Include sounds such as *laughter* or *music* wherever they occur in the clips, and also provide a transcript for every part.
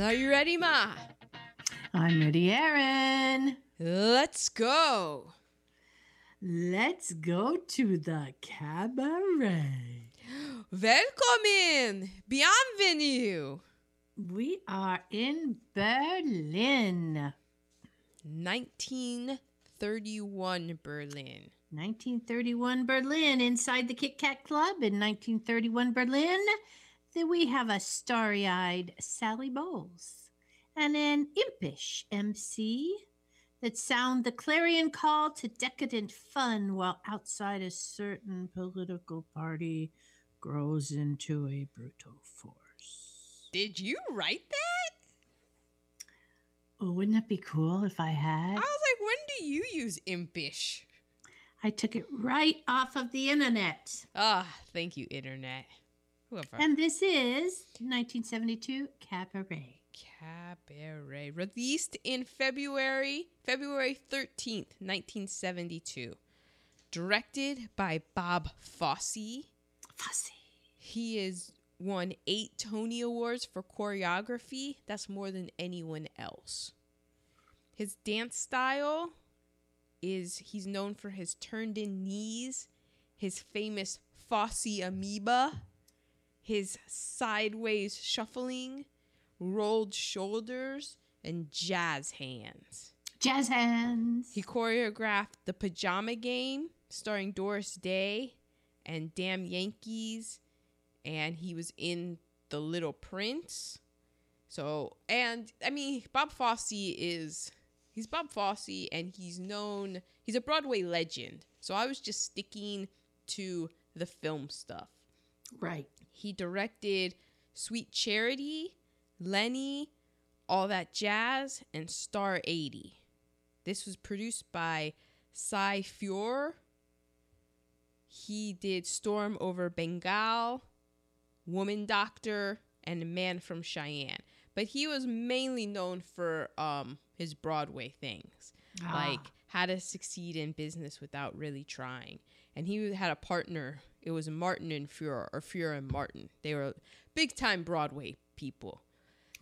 Are you ready, Ma? I'm ready, Aaron. Let's go. Let's go to the cabaret. *gasps* Welcome in. Bienvenue. We are in Berlin. 1931 Berlin. 1931 Berlin. Inside the Kit Kat Club in 1931 Berlin, we have a starry eyed Sally Bowles and an impish MC that sound the clarion call to decadent fun while outside a certain political party grows into a brutal force. Did you write that? Oh, wouldn't it be cool if I had? I was like, when do you use impish? I took it right off of the internet. Ah, thank you, internet. Whoever. And this is 1972 Cabaret. Cabaret. Released in February, February 13th, 1972. Directed by Bob Fosse. Fussy. He is won eight Tony Awards for choreography. That's more than anyone else. His dance style is he's known for his turned in knees, his famous Fosse amoeba, his sideways shuffling, rolled shoulders, and jazz hands. Jazz hands. He choreographed The Pajama Game, starring Doris Day and Damn Yankees, and he was in The Little Prince. So, and I mean, Bob Fosse is he's Bob Fosse, and he's known he's a Broadway legend. So I was just sticking to the film stuff. Right. He directed Sweet Charity, Lenny, All That Jazz, and Star 80. This was produced by Cy Feuer. He did Storm Over Bengal, Woman Doctor, and Man from Cheyenne. But he was mainly known for um, his Broadway things, like How to Succeed in Business Without Really Trying. And he had a partner. It was Martin and Feuer, or Feuer and Martin. They were big time Broadway people.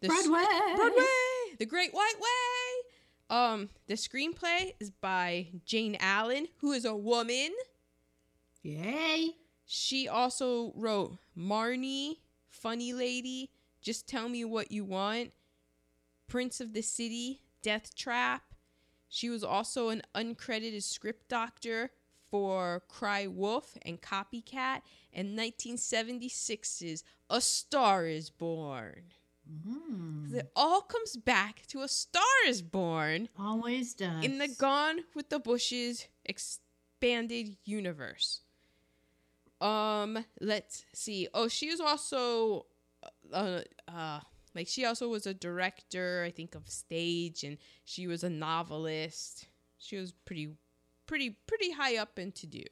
The Broadway. Broadway, The Great White Way. Um, the screenplay is by Jane Allen, who is a woman. Yay. She also wrote Marnie, Funny Lady, Just Tell Me What You Want, Prince of the City, Death Trap. She was also an uncredited script doctor for Cry Wolf and Copycat and 1976's A Star is Born. Mm. It all comes back to A Star is Born Always does. in the Gone with the Bushes expanded universe. Um, let's see. Oh, she was also uh, uh like she also was a director, I think of stage and she was a novelist. She was pretty pretty pretty high up and to do.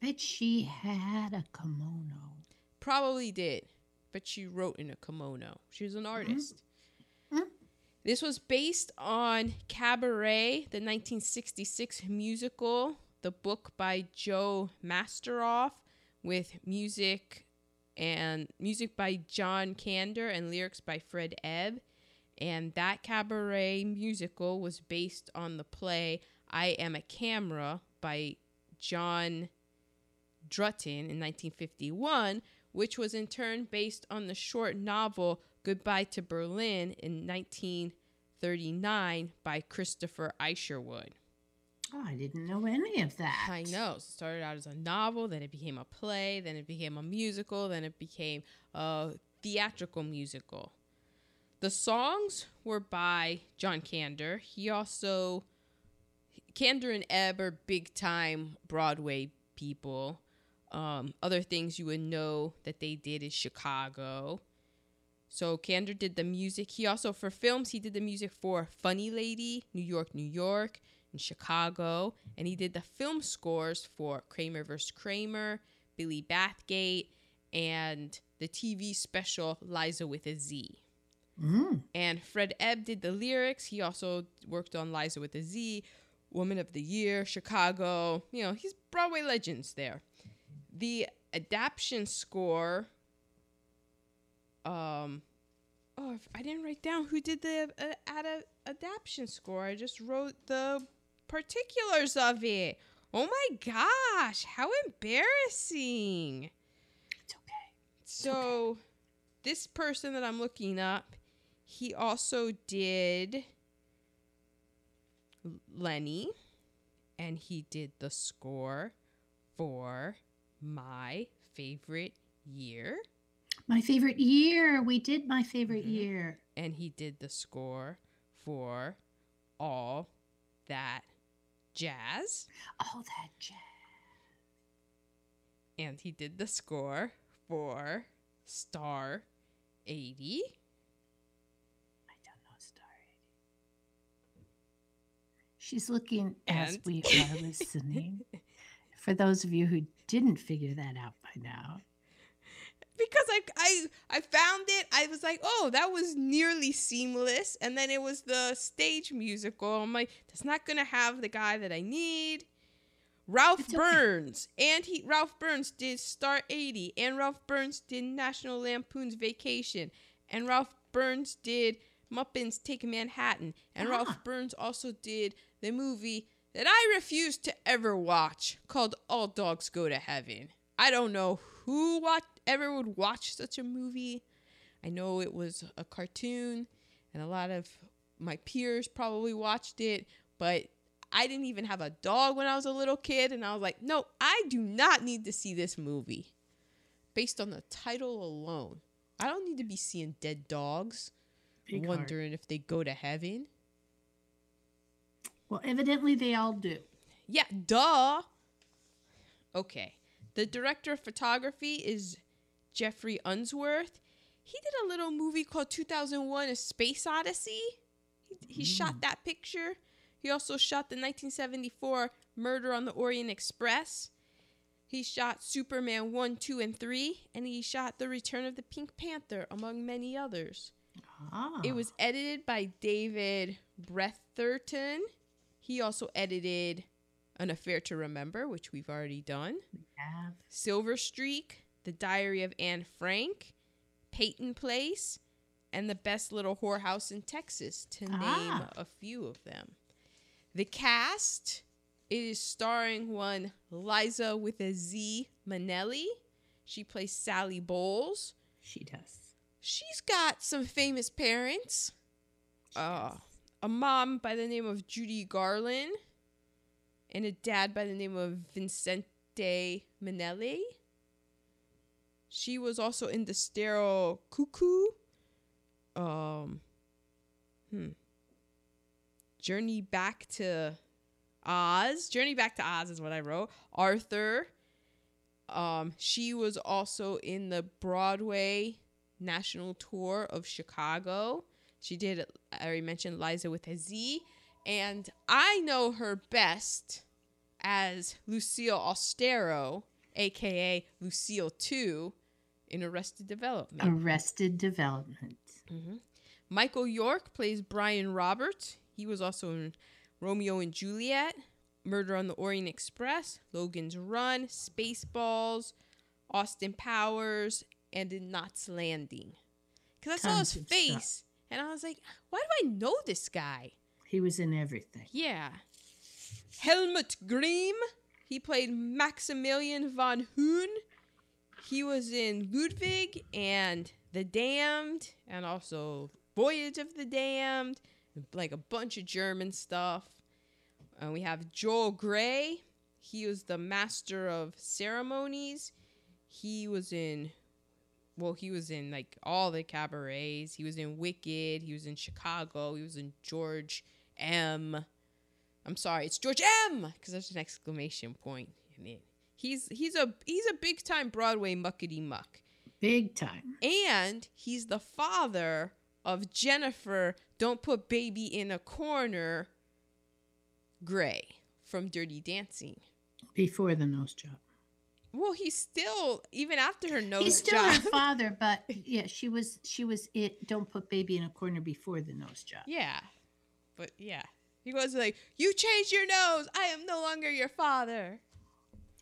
Bet she had a kimono. Probably did, but she wrote in a kimono. She was an artist. Mhm. This was based on Cabaret, the 1966 musical, the book by Joe Masteroff, with music and music by John Kander and lyrics by Fred Ebb. And that cabaret musical was based on the play I Am a Camera by John Druten in 1951, which was in turn based on the short novel Goodbye to Berlin in 1939 by Christopher Isherwood. Oh, I didn't know any of that. I know. So it started out as a novel, then it became a play, then it became a musical, then it became a theatrical musical. The songs were by John Kander. He also Kander and Ebb are big time Broadway people. Um, other things you would know that they did is Chicago. So Kander did the music. He also for films he did the music for Funny Lady, New York, New York, and Chicago, and he did the film scores for Kramer vs. Kramer, Billy Bathgate, and the TV special Liza with a Z. Mm. And Fred Ebb did the lyrics. He also worked on Liza with a Z, Woman of the Year, Chicago. You know, he's Broadway legends there. The adaptation score um oh, if I didn't write down who did the uh, ad- adaptation score. I just wrote the particulars of it. Oh my gosh, how embarrassing. It's okay. So, this person that I'm looking up, he also did Lenny, and he did the score for my favorite year, My favorite year. We did my favorite Mhm. year. and he did the score for all that jazz, All that jazz. and he did the score for Star 80. She's looking as And- we are listening. *laughs* For those of you who didn't figure that out by now, because I, I I found it. I was like, oh, that was nearly seamless, and then it was the stage musical. I'm like, that's not gonna have the guy that I need. Ralph It's okay. Burns, and he Ralph Burns did Star 80, and Ralph Burns did National Lampoon's Vacation, and Ralph Burns did Muppets Take Manhattan, and Ah. Ralph Burns also did the movie that I refuse to ever watch called All Dogs Go to Heaven. I don't know who watch, ever would watch such a movie. I know it was a cartoon, and a lot of my peers probably watched it, but I didn't even have a dog when I was a little kid, and I was like, no, I do not need to see this movie based on the title alone. I don't need to be seeing dead dogs, big heart. wondering if they go to heaven. Well, evidently they all do. Yeah, duh. Okay. The director of photography is Geoffrey Unsworth. He did a little movie called 2001 A Space Odyssey. He, he shot that picture. He also shot the 1974 Murder on the Orient Express. He shot Superman 1, 2, and 3. And he shot The Return of the Pink Panther, among many others. Ah, It was edited by David Bretherton. He also edited An Affair to Remember, which we've already done. have. Silver Streak, The Diary of Anne Frank, Peyton Place, and The Best Little Whorehouse in Texas, to name Ah. a few of them. The cast it is starring one Liza with a Z Minnelli. She plays Sally Bowles. She does. She's got some famous parents. Uh, a mom by the name of Judy Garland and a dad by the name of Vincente Minnelli. She was also in the Sterile Cuckoo. Um, hmm. Journey Back to Oz. Journey Back to Oz is what I wrote. Arthur. Um, she was also in the Broadway national tour of Chicago. She did, I already mentioned Liza with a Z. And I know her best as Lucille Austero, aka Lucille 2, in Arrested Development. Arrested Development. Mm-hmm. Michael York plays Brian Roberts. He was also in Romeo and Juliet, Murder on the Orient Express, Logan's Run, Spaceballs, Austin Powers, and in Knots Landing. Because I saw his face. And I was like, why do I know this guy? He was in everything. Yeah. Helmut Griem. He played Maximilian von Hoon. He was in Ludwig and The Damned and also Voyage of the Damned, like a bunch of German stuff. And we have Joel Grey. He was the master of ceremonies. He was in well, he was in like all the cabarets. He was in Wicked. He was in Chicago. He was in George M. I'm sorry, it's George M. Because there's an exclamation point in it. He's he's a he's a big time Broadway muckety muck, Big time. and he's the father of Jennifer. Don't put baby in a corner. Grey from Dirty Dancing. Before the nose job. Well, he's still even after her nose He's still job. her *laughs* father, but yeah, she was she was it. Don't put baby in a corner before the nose job. Yeah. But yeah. He was like, You changed your nose. I am no longer your father.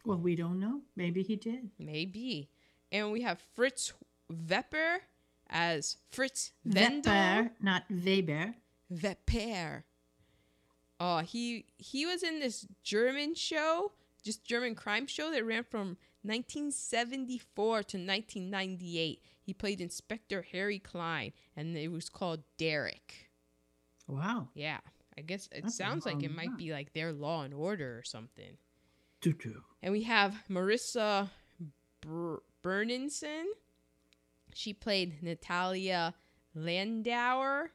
Well, we don't know. Maybe he did. Maybe. And we have Fritz Wepper as Fritz Wendel. Weber, not Weber. Weber. Oh, he he was in this German show, just German crime show that ran from 1974 to 1998. He played Inspector Harry Klein, and it was called Derrick. Wow. Yeah, I guess it That's sounds like it might time. be like their Law and Order or something. Tutu. And we have Marisa Br- Berenson. She played Natalia Landauer.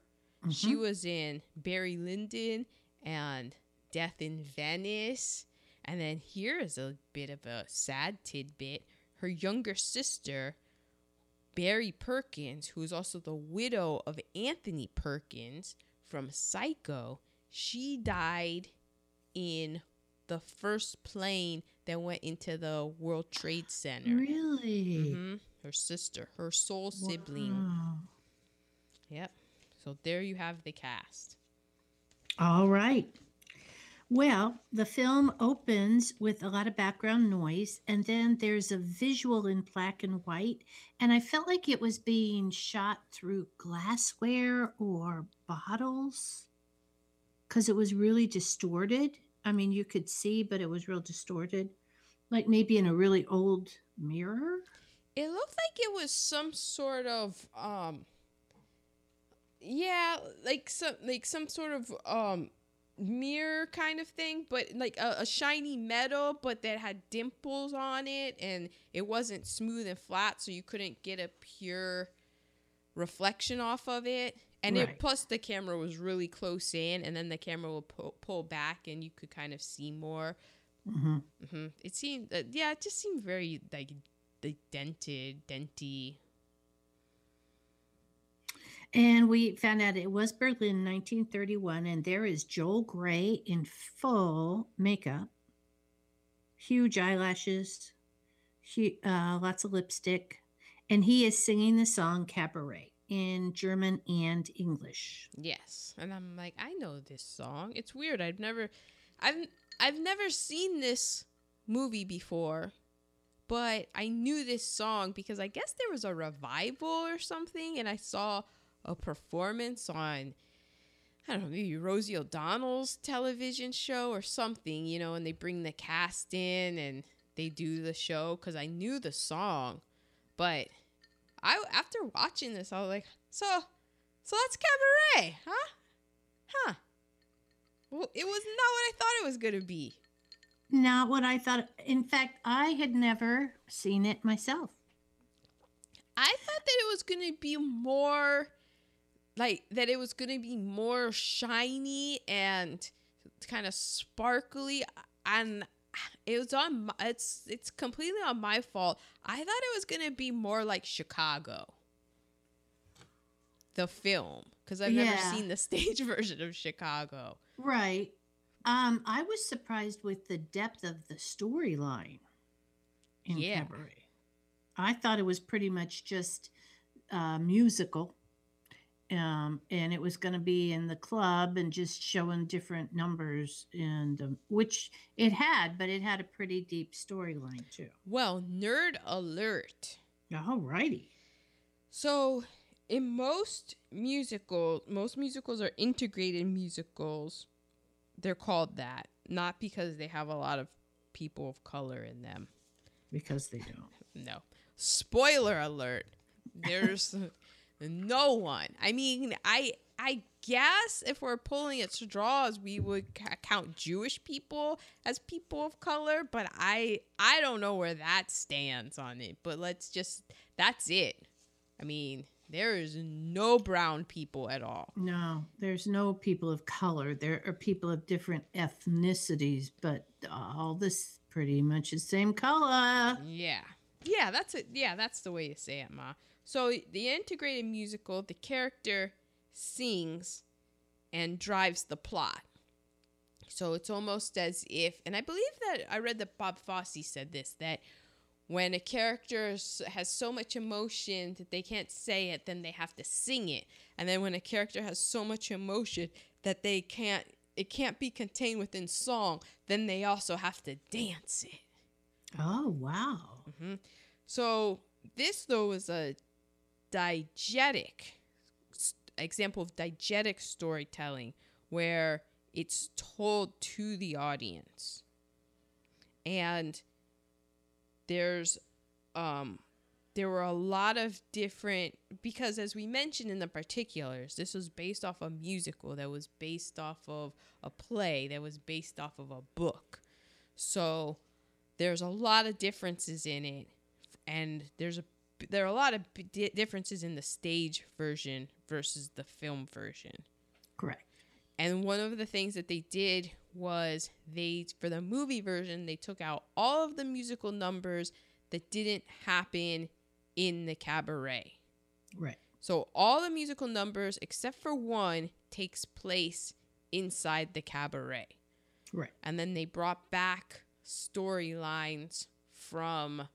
She Mhm. was in Barry Lyndon and Death in Venice. And then here is a bit of a sad tidbit. Her younger sister, Berry Perkins, who is also the widow of Anthony Perkins from Psycho, she died in the first plane that went into the World Trade Center. Really? hmm Her sister, her soul sibling. Wow. Yep. So there you have the cast. All right. Well, the film opens with a lot of background noise, and then there's a visual in black and white. And I felt like it was being shot through glassware or bottles because it was really distorted. I mean, you could see, but it was real distorted, like maybe in a really old mirror. It looked like it was some sort of um yeah, like some like some sort of um mirror kind of thing, but like a, a shiny metal but that had dimples on it and it wasn't smooth and flat so you couldn't get a pure reflection off of it. And Right. it plus the camera was really close in and then the camera will pull, pull back and you could kind of see more. hmm hmm It seemed, uh, yeah, it just seemed very like, the dented, denty. And we found out it was Berlin 1931, and there is Joel Grey in full makeup, huge eyelashes, hu- uh, lots of lipstick, and he is singing the song Cabaret in German and English. Yes, and I'm like, I know this song. It's weird. I've never, I've, I've never seen this movie before, but I knew this song because I guess there was a revival or something, and I saw a performance on. I don't know, maybe Rosie O'Donnell's television show or something, you know, and they bring the cast in and they do the show because I knew the song. But I after watching this, I was like, so so that's cabaret, huh? Huh. Well, it was not what I thought it was gonna be. Not what I thought. In fact, I had never seen it myself. I thought that it was gonna be more like that it was gonna be more shiny and kind of sparkly and it was on my, it's it's completely on my fault. I thought it was gonna be more like Chicago, the film, because I've never seen the *laughs* stage version of Chicago. Right. Um, I was surprised with the depth of the storyline in Yeah. Cabaret. I thought it was pretty much just uh, musical, um, and it was going to be in the club and just showing different numbers, and um, which it had, but it had a pretty deep storyline too. Well, nerd alert. All righty. So, in most musicals, most musicals are integrated musicals. They're called that, not because they have a lot of people of color in them. Because they don't. *laughs* No. Spoiler alert. There's *laughs* no one. I mean, I I guess if we're pulling at straws, we would count Jewish people as people of color, but I I don't know where that stands on it. But let's just that's it. I mean, there is no brown people at all. No, there's no people of color. There are people of different ethnicities, but all this pretty much the same color. Yeah. Yeah, that's it. Yeah, that's the way you say it, Ma. So the integrated musical, the character sings and drives the plot. So it's almost as if, and I believe that I read that Bob Fosse said this that when a character has so much emotion that they can't say it, then they have to sing it. And then when a character has so much emotion that they can't, it can't be contained within song, then they also have to dance it. Oh, wow. Mm-hmm. So this though is a diegetic example of diegetic storytelling where it's told to the audience. And there's um there were a lot of different because as we mentioned in the particulars this was based off a musical that was based off of a play that was based off of a book so there's a lot of differences in it and there's a there are a lot of di- differences in the stage version versus the film version Correct. and one of the things that they did was they, for the movie version, they took out all of the musical numbers that didn't happen in the cabaret. Right. So all the musical numbers, except for one, takes place inside the cabaret. Right. And then they brought back storylines from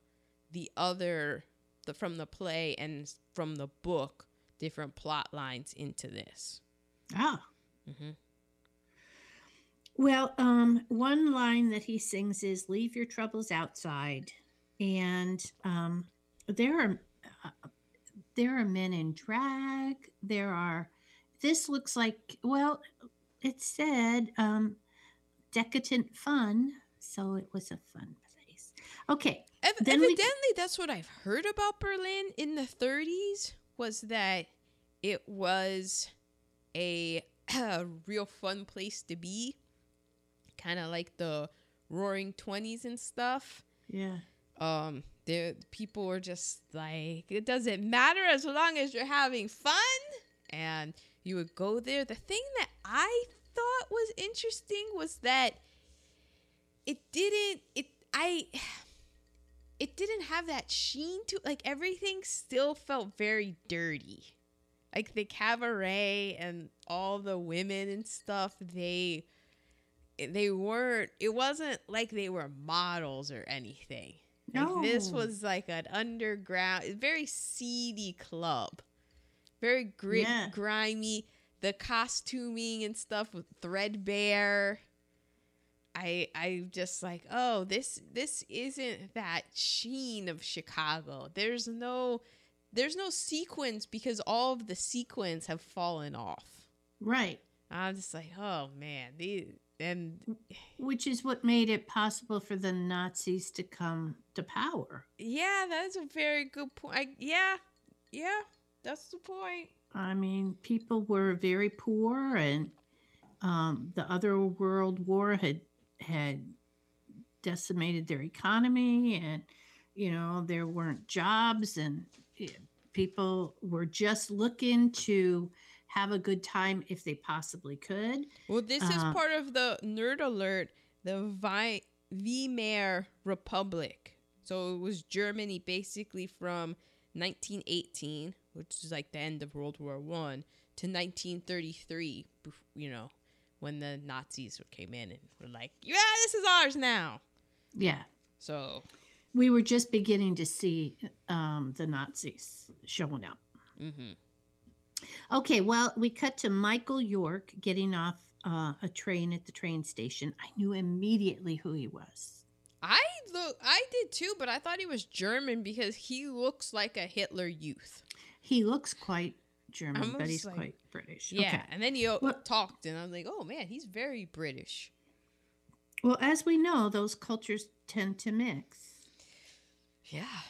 the other, the, from the play and from the book, different plot lines into this. Ah. hmm Well, um, one line that he sings is "Leave your troubles outside," and um, there are uh, there are men in drag. There are. This looks like well, it said um, decadent fun, so it was a fun place. Okay, Ev- Then we- evidently, that's what I've heard about Berlin in the 30s was that it was a, a *clears throat* real fun place to be, kind of like the Roaring Twenties and stuff. yeah, Um, the people were just like, it doesn't matter as long as you're having fun, and you would go there. The thing that I thought was interesting was that it didn't. It I it didn't have that sheen to like everything still felt very dirty. Like the cabaret and all the women and stuff they they weren't it wasn't like they were models or anything. Like this was like an underground very seedy club. Very grit Yeah. grimy. The costuming and stuff was threadbare I I just like oh this this isn't that sheen of Chicago. There's no there's no sequence because all of the sequins have fallen off. right. I'm just like oh man these and Which is what made it possible for the Nazis to come to power. yeah that's a very good point. I, yeah yeah that's the point. I mean, people were very poor, and um, the other world war had had decimated their economy, and you know there weren't jobs, and eh, people were just looking to have a good time if they possibly could. Well, this is Uh, part of the nerd alert, the Vi- Weimar Republic. So it was Germany basically from 1918, which is like the end of World War One, to 1933. You know, when the Nazis came in and were like, "Yeah, this is ours now." Yeah, So, we were just beginning to see um, the Nazis showing up. hmm Okay, well, we cut to Michael York getting off uh, a train at the train station. I knew immediately who he was. I look, I did too, but I thought he was German because he looks like a Hitler youth. He looks quite German, but he's like- quite British. Yeah, Okay. and then he Well- talked, and I'm like, oh man, he's very British. Well, as we know, those cultures tend to mix. Yeah.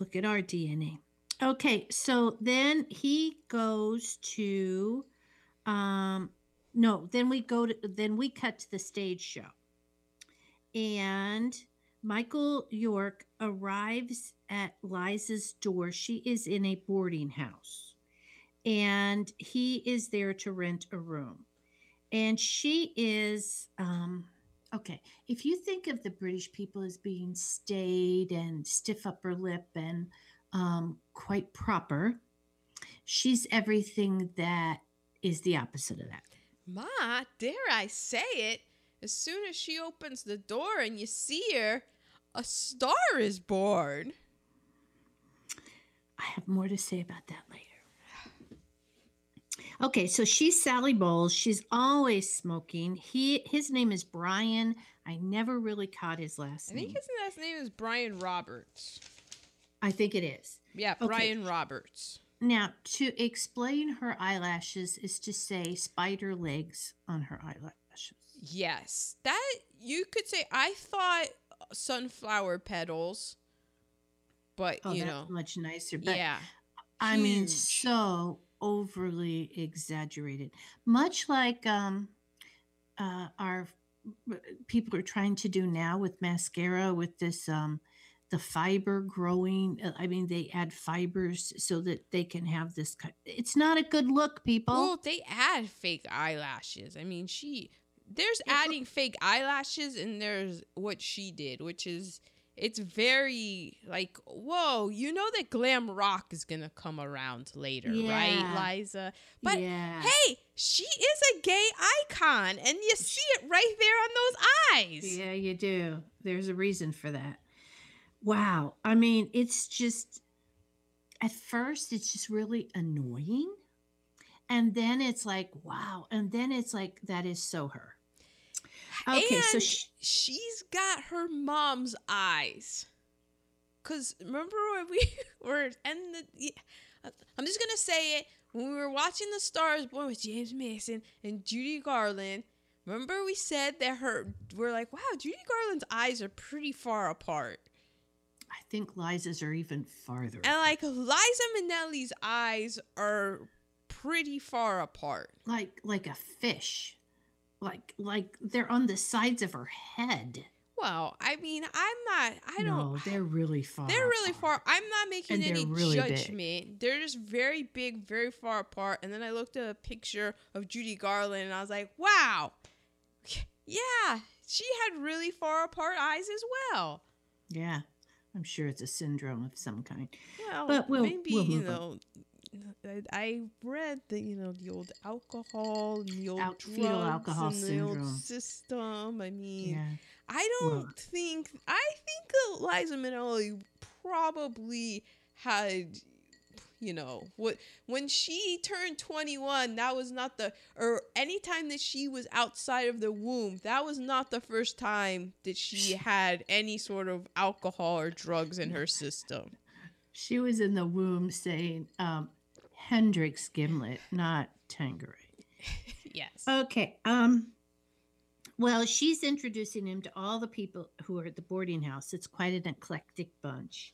Look at our DNA. Okay, so then he goes to um no, then we go to then we cut to the stage show. And Michael York arrives at Liza's door. She is in a boarding house. And he is there to rent a room. And she is um okay, if you think of the British people as being staid and stiff upper lip and um, quite proper. She's everything that is the opposite of that. Ma, dare I say it? As soon as she opens the door and you see her, a star is born. I have more to say about that later. Okay, so she's Sally Bowles. She's always smoking. He his name is Brian. I never really caught his last I name. think his last name is Brian Roberts. I think it is. Yeah, Okay. Brian Roberts. Now, to explain her eyelashes is to say spider legs on her eyelashes. Yes, that you could say. I thought sunflower petals, but Oh, you that's know, much nicer. But yeah, I mean, so overly exaggerated. Much like um, uh, our people are trying to do now with mascara, with this um, the fiber growing. uh, I mean, they add fibers so that they can have this. It's not a good look, people. Well, they add fake eyelashes. I mean, she there's adding fake eyelashes, and there's what she did, which is it's very like whoa. You know that glam rock is gonna come around later, right, Liza? But yeah. hey, she is a gay icon, and you see it right there on those eyes. Yeah, you do. There's a reason for that. Wow. I mean, it's just, at first, it's just really annoying. And then it's like, wow. And then it's like, that is so her. Okay, so And sh- she's got her mom's eyes. Cause remember when we *laughs* were and the I'm just gonna say it when we were watching The Stars Born with James Mason and Judy Garland. Remember we said that her we're like, wow, Judy Garland's eyes are pretty far apart, I think Liza's are even farther. and like Liza Minnelli's eyes are pretty far apart. like like a fish. Like like they're on the sides of her head. Well, I mean, I'm not. I don't. no, they're really far. They're really apart. far. I'm not making any really big. judgment. They're just very big, very far apart. And then I looked at a picture of Judy Garland and I was like, wow. *laughs* Yeah, she had really far apart eyes as well. Yeah. I'm sure it's a syndrome of some kind. Well, But we'll- maybe, we'll you know on. I, I read the, you know, the old alcohol and the old Al- drugs fetal alcohol and the old system. I mean, Yeah. I don't Well- think I think Eliza Minnelli probably had you know what when she turned 21 that was not the or anytime that she was outside of the womb that was not the first time that she had any sort of alcohol or drugs in her system She was in the womb saying um, Hendrick's Gimlet, not Tanqueray. *laughs* yes Okay. Um. Well, she's introducing him to all the people who are at the boarding house. It's quite an eclectic bunch.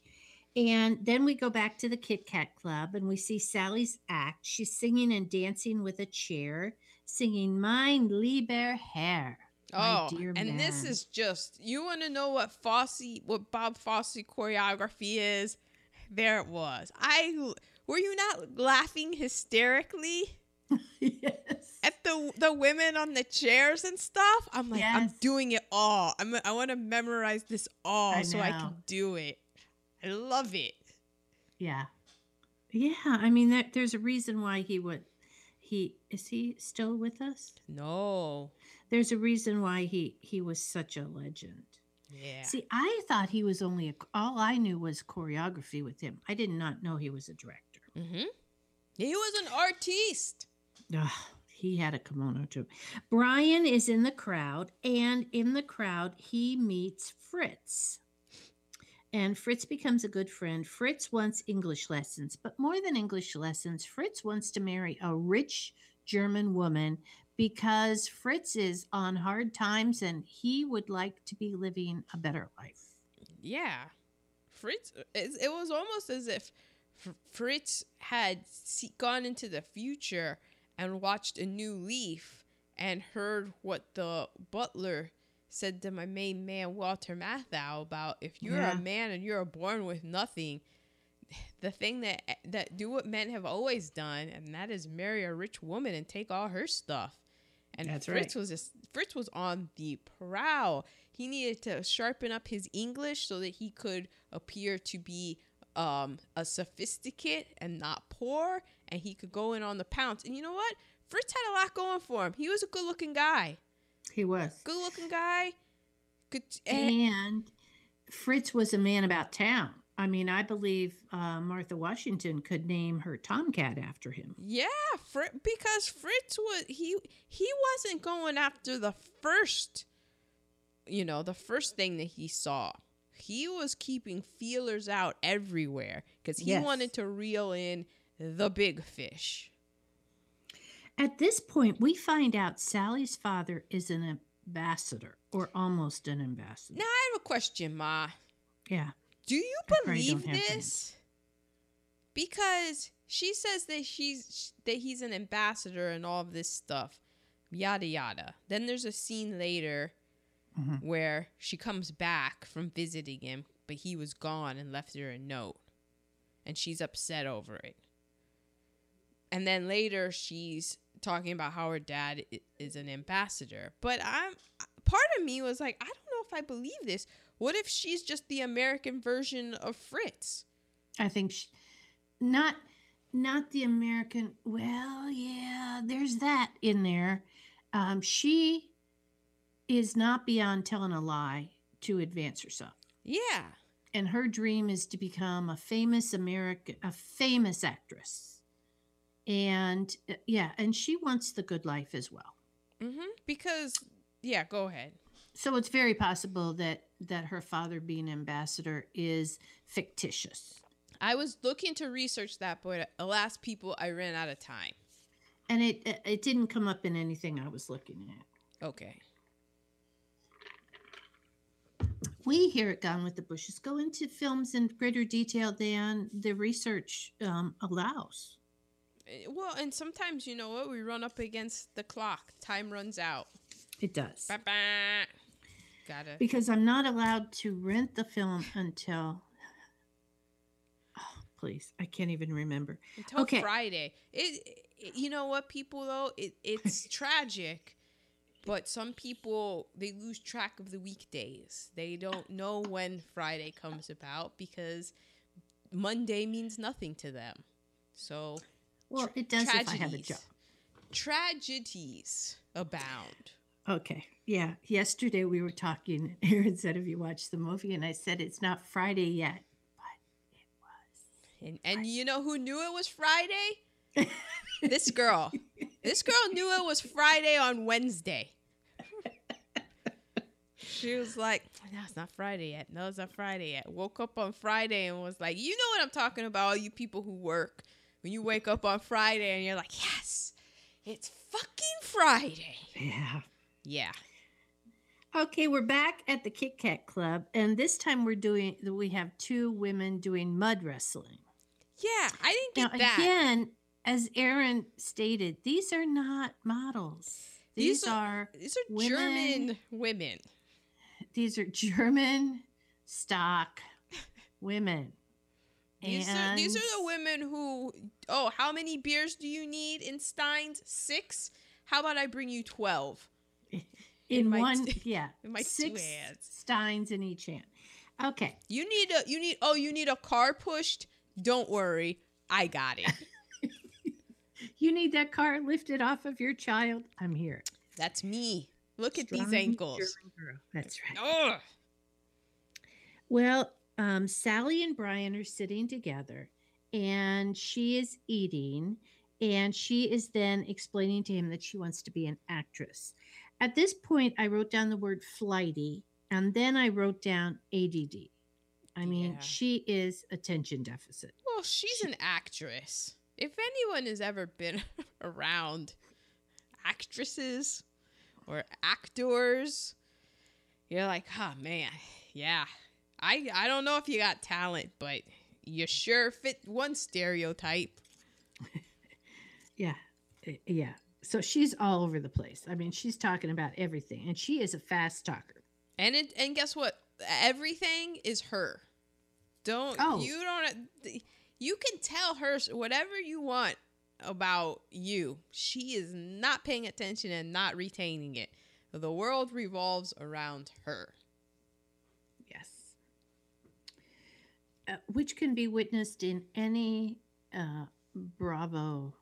And then we go back to the Kit Kat Club and we see Sally's act. She's singing and dancing with a chair, singing Mein lieber Herr. Oh, dear and this is just you want to know what Fosse, what Bob Fosse choreography is? There it was. I were you not laughing hysterically *laughs* yes. at the the women on the chairs and stuff? I'm like, I'm doing it all. I'm I want to memorize this all I so I can do it. I love it. Yeah. Yeah. I mean, there, there's a reason why he would. He is he still with us? No. There's a reason why he he was such a legend. Yeah. See, I thought he was only a, all I knew was choreography with him. I did not know he was a director. Mhm. He was an artiste. Ugh, he had a kimono too. Brian is in the crowd, and in the crowd, he meets Fritz. And Fritz becomes a good friend. Fritz wants English lessons, but more than English lessons, Fritz wants to marry a rich German woman because Fritz is on hard times and he would like to be living a better life. Yeah, Fritz. It, it was almost as if Fr- Fritz had see, gone into the future and watched a new leaf and heard what the butler said to my main man Walter Matthau about if you're Yeah. a man and you're born with nothing. The thing that that do what men have always done, and that is marry a rich woman and take all her stuff. And That's Fritz right. was just Fritz was on the prowl. He needed to sharpen up his English so that he could appear to be um, a sophisticate and not poor, and he could go in on the pounce. And you know what? Fritz had a lot going for him. He was a good-looking guy. He was. Good-looking guy. Good. And, And Fritz was a man about town. I mean, I believe uh, Martha Washington could name her tomcat after him. yeah, Fritz, because Fritz was he he wasn't going after the first, you know, the first thing that he saw. He was keeping feelers out everywhere because he Yes. wanted to reel in the big fish. At this point, we find out Sally's father is an ambassador or almost an ambassador. Now I have a question, Ma. Yeah. Do you believe don't have to this? Because she says that she's that he's an ambassador and all of this stuff, yada yada. Then there's a scene later Mhm. where she comes back from visiting him, but he was gone and left her a note, and she's upset over it. And then later she's talking about how her dad is an ambassador, but I'm part of me was like, I don't know if I believe this. What if she's just the American version of Fritz? I think she, not not the American. Well, yeah, there's that in there. Um, she is not beyond telling a lie to advance herself, Yeah. and her dream is to become a famous American, a famous actress. And uh, yeah, and she wants the good life as well. Mm-hmm. Because yeah, go ahead. So it's very possible that that her father being ambassador is fictitious. I was looking to research that, but alas, people, I ran out of time. And it it- it didn't come up in anything I was looking at. Okay. We here at Gone with the Bushes go into films in greater detail than the research um, allows. Eh, Well, and sometimes you know what? We run up against the clock. Time runs out. It does. Ba-ba. Gotta. Because I'm not allowed to rent the film until. Oh, please. I can't even remember. Until Okay. Friday. It, it- you know what, people though, it it's *laughs* tragic, but some people they lose track of the weekdays. They don't know when Friday comes about because Monday means nothing to them. So Well, Tra- it does if I have a job. tragedies abound. Okay. Yeah. Yesterday we were talking. *laughs* Aaron said, Have you watched the movie? And I said, It's not Friday yet. But it was. And and you know who knew it was Friday? *laughs* this girl. This girl knew it was Friday on Wednesday. She was like, "No, it's not Friday yet. No, it's not Friday yet." Woke up on Friday and was like, "You know what I'm talking about? All you people who work when you wake up on Friday and you're like, yes, it's fucking Friday." Yeah. Yeah. Okay, we're back at the Kit Kat Club, and this time we're doing. We have two women doing mud wrestling. Yeah, I didn't Now get that. again, as Aaron stated, these are not models. These, These are, These are women- German women. these are German stock women. These are these are the women who oh, how many beers do you need in Steins? Six? How about I bring you twelve? in my one, t- yeah, *laughs* in my two six hands. steins in each hand. Okay, You need a you need oh you need a car pushed? Don't worry, I got it. You need that car lifted off of your child. I'm here. That's me. Look at these ankles. That's right. Ugh. Well, um, Sally and Brian are sitting together, and she is eating, and she is then explaining to him that she wants to be an actress. At this point, I wrote down the word flighty, and then I wrote down ADD. I mean, Yeah. she is attention deficit. Well, she's an actress. If anyone has ever been *laughs* around actresses or actors, you're like, oh man, yeah. I I don't know if you got talent, but you sure fit one stereotype. *laughs* Yeah, uh, yeah. So she's all over the place. I mean, she's talking about everything, and she is a fast talker. And it and guess what? Everything is her. Don't Oh. you don't you can tell her whatever you want about you. She is not paying attention and not retaining it. The world revolves around her. Yes. Uh, which can be witnessed in any uh, Bravo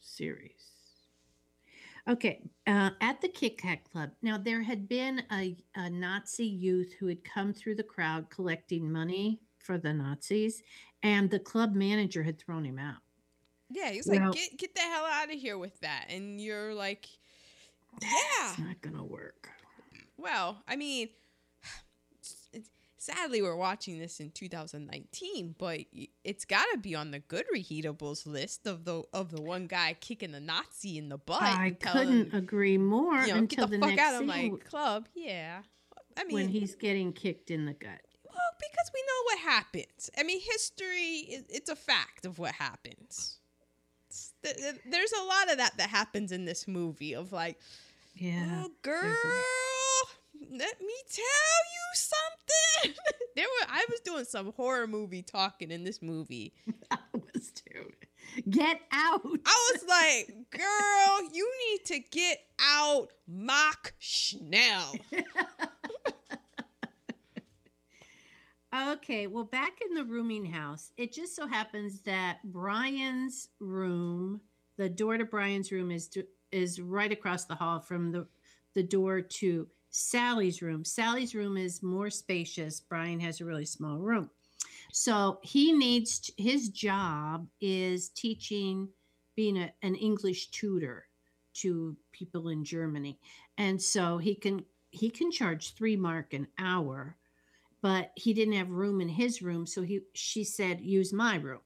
series. Okay, uh, at the Kit Kat Club. Now, there had been a, a Nazi youth who had come through the crowd collecting money for the Nazis, and the club manager had thrown him out. Yeah, he's like, get get the hell out of here with that. And you're like, Yeah. It's not going to work. Well, I mean, *sighs* sadly, we're watching this in 2019, but it's got to be on the good reheatables list of the of the one guy kicking the Nazi in the butt. I couldn't telling, agree more you know, until get the, the, fuck next out of my club. Yeah, I mean, when he's getting kicked in the gut. Because we know what happens. I mean, history, it's a fact of what happens. It's- th- th- There's a lot of that that happens in this movie of like, Yeah. oh girl, let me tell you something. *laughs* there were I was doing some horror movie talking in this movie. *laughs* I was too. Get out. I was like, girl, you need to get out Mach Schnell. *laughs* Okay, well, back in the rooming house, it just so happens that Brian's room, the door to Brian's room, is is right across the hall from the the door to Sally's room. Sally's room is more spacious. Brian has a really small room, so he needs his job is teaching, being a, an English tutor to people in Germany, and so he can he can charge three mark an hour but he didn't have room in his room so he she said use my room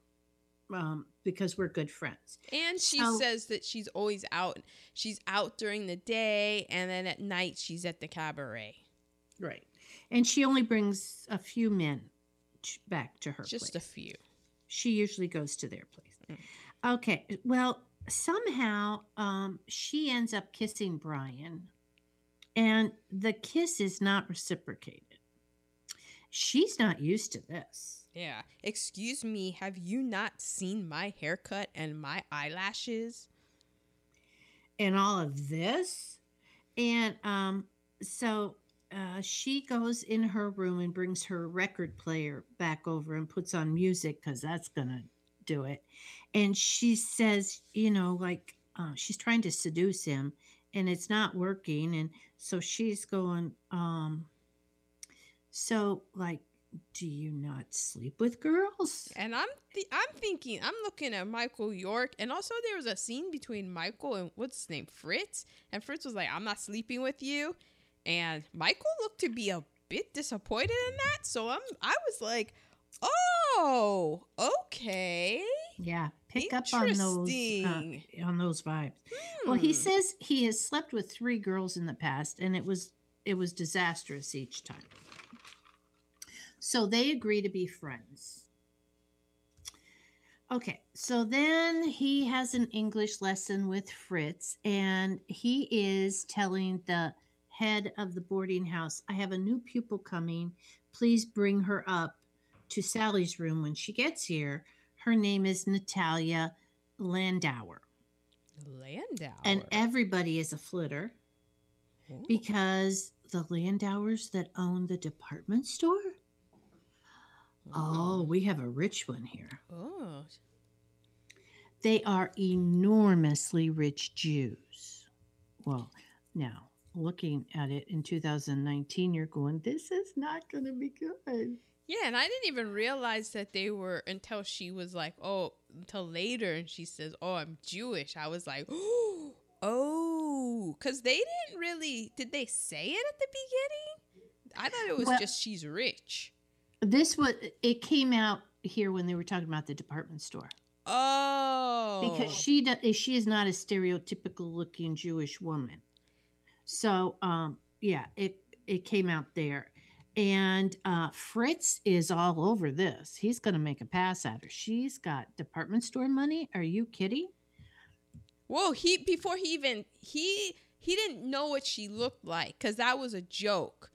um, because we're good friends And she So- says that she's always out. She's out during the day, and then at night she's at the cabaret. right and she only brings a few men back to her Just place. a few. she usually goes to their place Mm. okay well somehow um, she ends up kissing brian and the kiss is not reciprocated she's not used to this Yeah. Excuse me, have you not seen my haircut and my eyelashes? and all of this. And um, so uh, she goes in her room and brings her record player back over and puts on music because that's going to do it. And she says, you know, like uh, she's trying to seduce him and it's not working. And so she's going, um, so like, do you not sleep with girls? And I'm th- I'm thinking I'm looking at Michael York, and also there was a scene between Michael and what's his name Fritz, and Fritz was like, "I'm not sleeping with you," and Michael looked to be a bit disappointed in that. So I'm I was like, "Oh, okay, Yeah, pick up on those uh, on those vibes. Well, he Hmm. says he has slept with three girls in the past, and it was it was disastrous each time. So they agree to be friends. Okay, so then he has an English lesson with Fritz, and he is telling the head of the boarding house, I have a new pupil coming. Please bring her up to Sally's room when she gets here. Her name is Natalia Landauer Landau. and everybody is a flitter Ooh. because the Landauers that own the department store. Oh, we have a rich one here. Oh. They are enormously rich Jews. Well, now looking at it in 2019, you're going, this is not going to be good. Yeah, and I didn't even realize that they were until she was like, oh, until later, and she says, oh, I'm Jewish. I was like, *gasps* oh, because they didn't really, did they say it at the beginning? I thought it was Well- just she's rich. This was it came out here when they were talking about the department store Oh, because she does, she is not a stereotypical looking Jewish woman. So um yeah, it it came out there. And uh Fritz is all over this. He's going to make a pass at her. She's got department store money. Are you kidding? Whoa, he before he even he he didn't know what she looked like because that was a joke.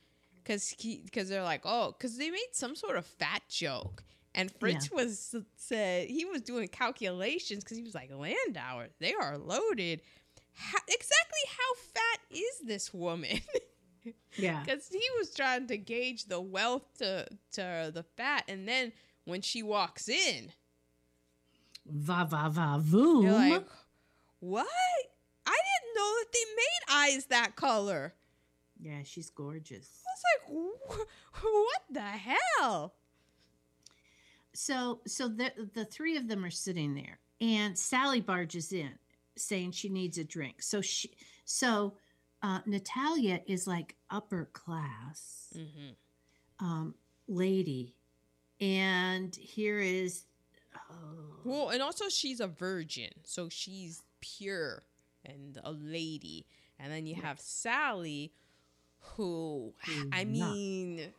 Cause he because they're like oh because they made some sort of fat joke and Fritz was said he was doing calculations because he was like Landauer they are loaded. How, exactly how fat is this woman? *laughs* Yeah. Because he was trying to gauge the wealth to to the fat, and then when she walks in, Va va va voom. you're like, what? I didn't know that they made eyes that color. Yeah, she's gorgeous. I was like, *laughs* what the hell? So so the the three of them are sitting there and Sally barges in saying she needs a drink. So she so uh Natalia is like upper class. Mm-hmm. Um lady. And here is. Oh, Well, and also she's a virgin, so she's pure and a lady. And then you have Sally, who I mean,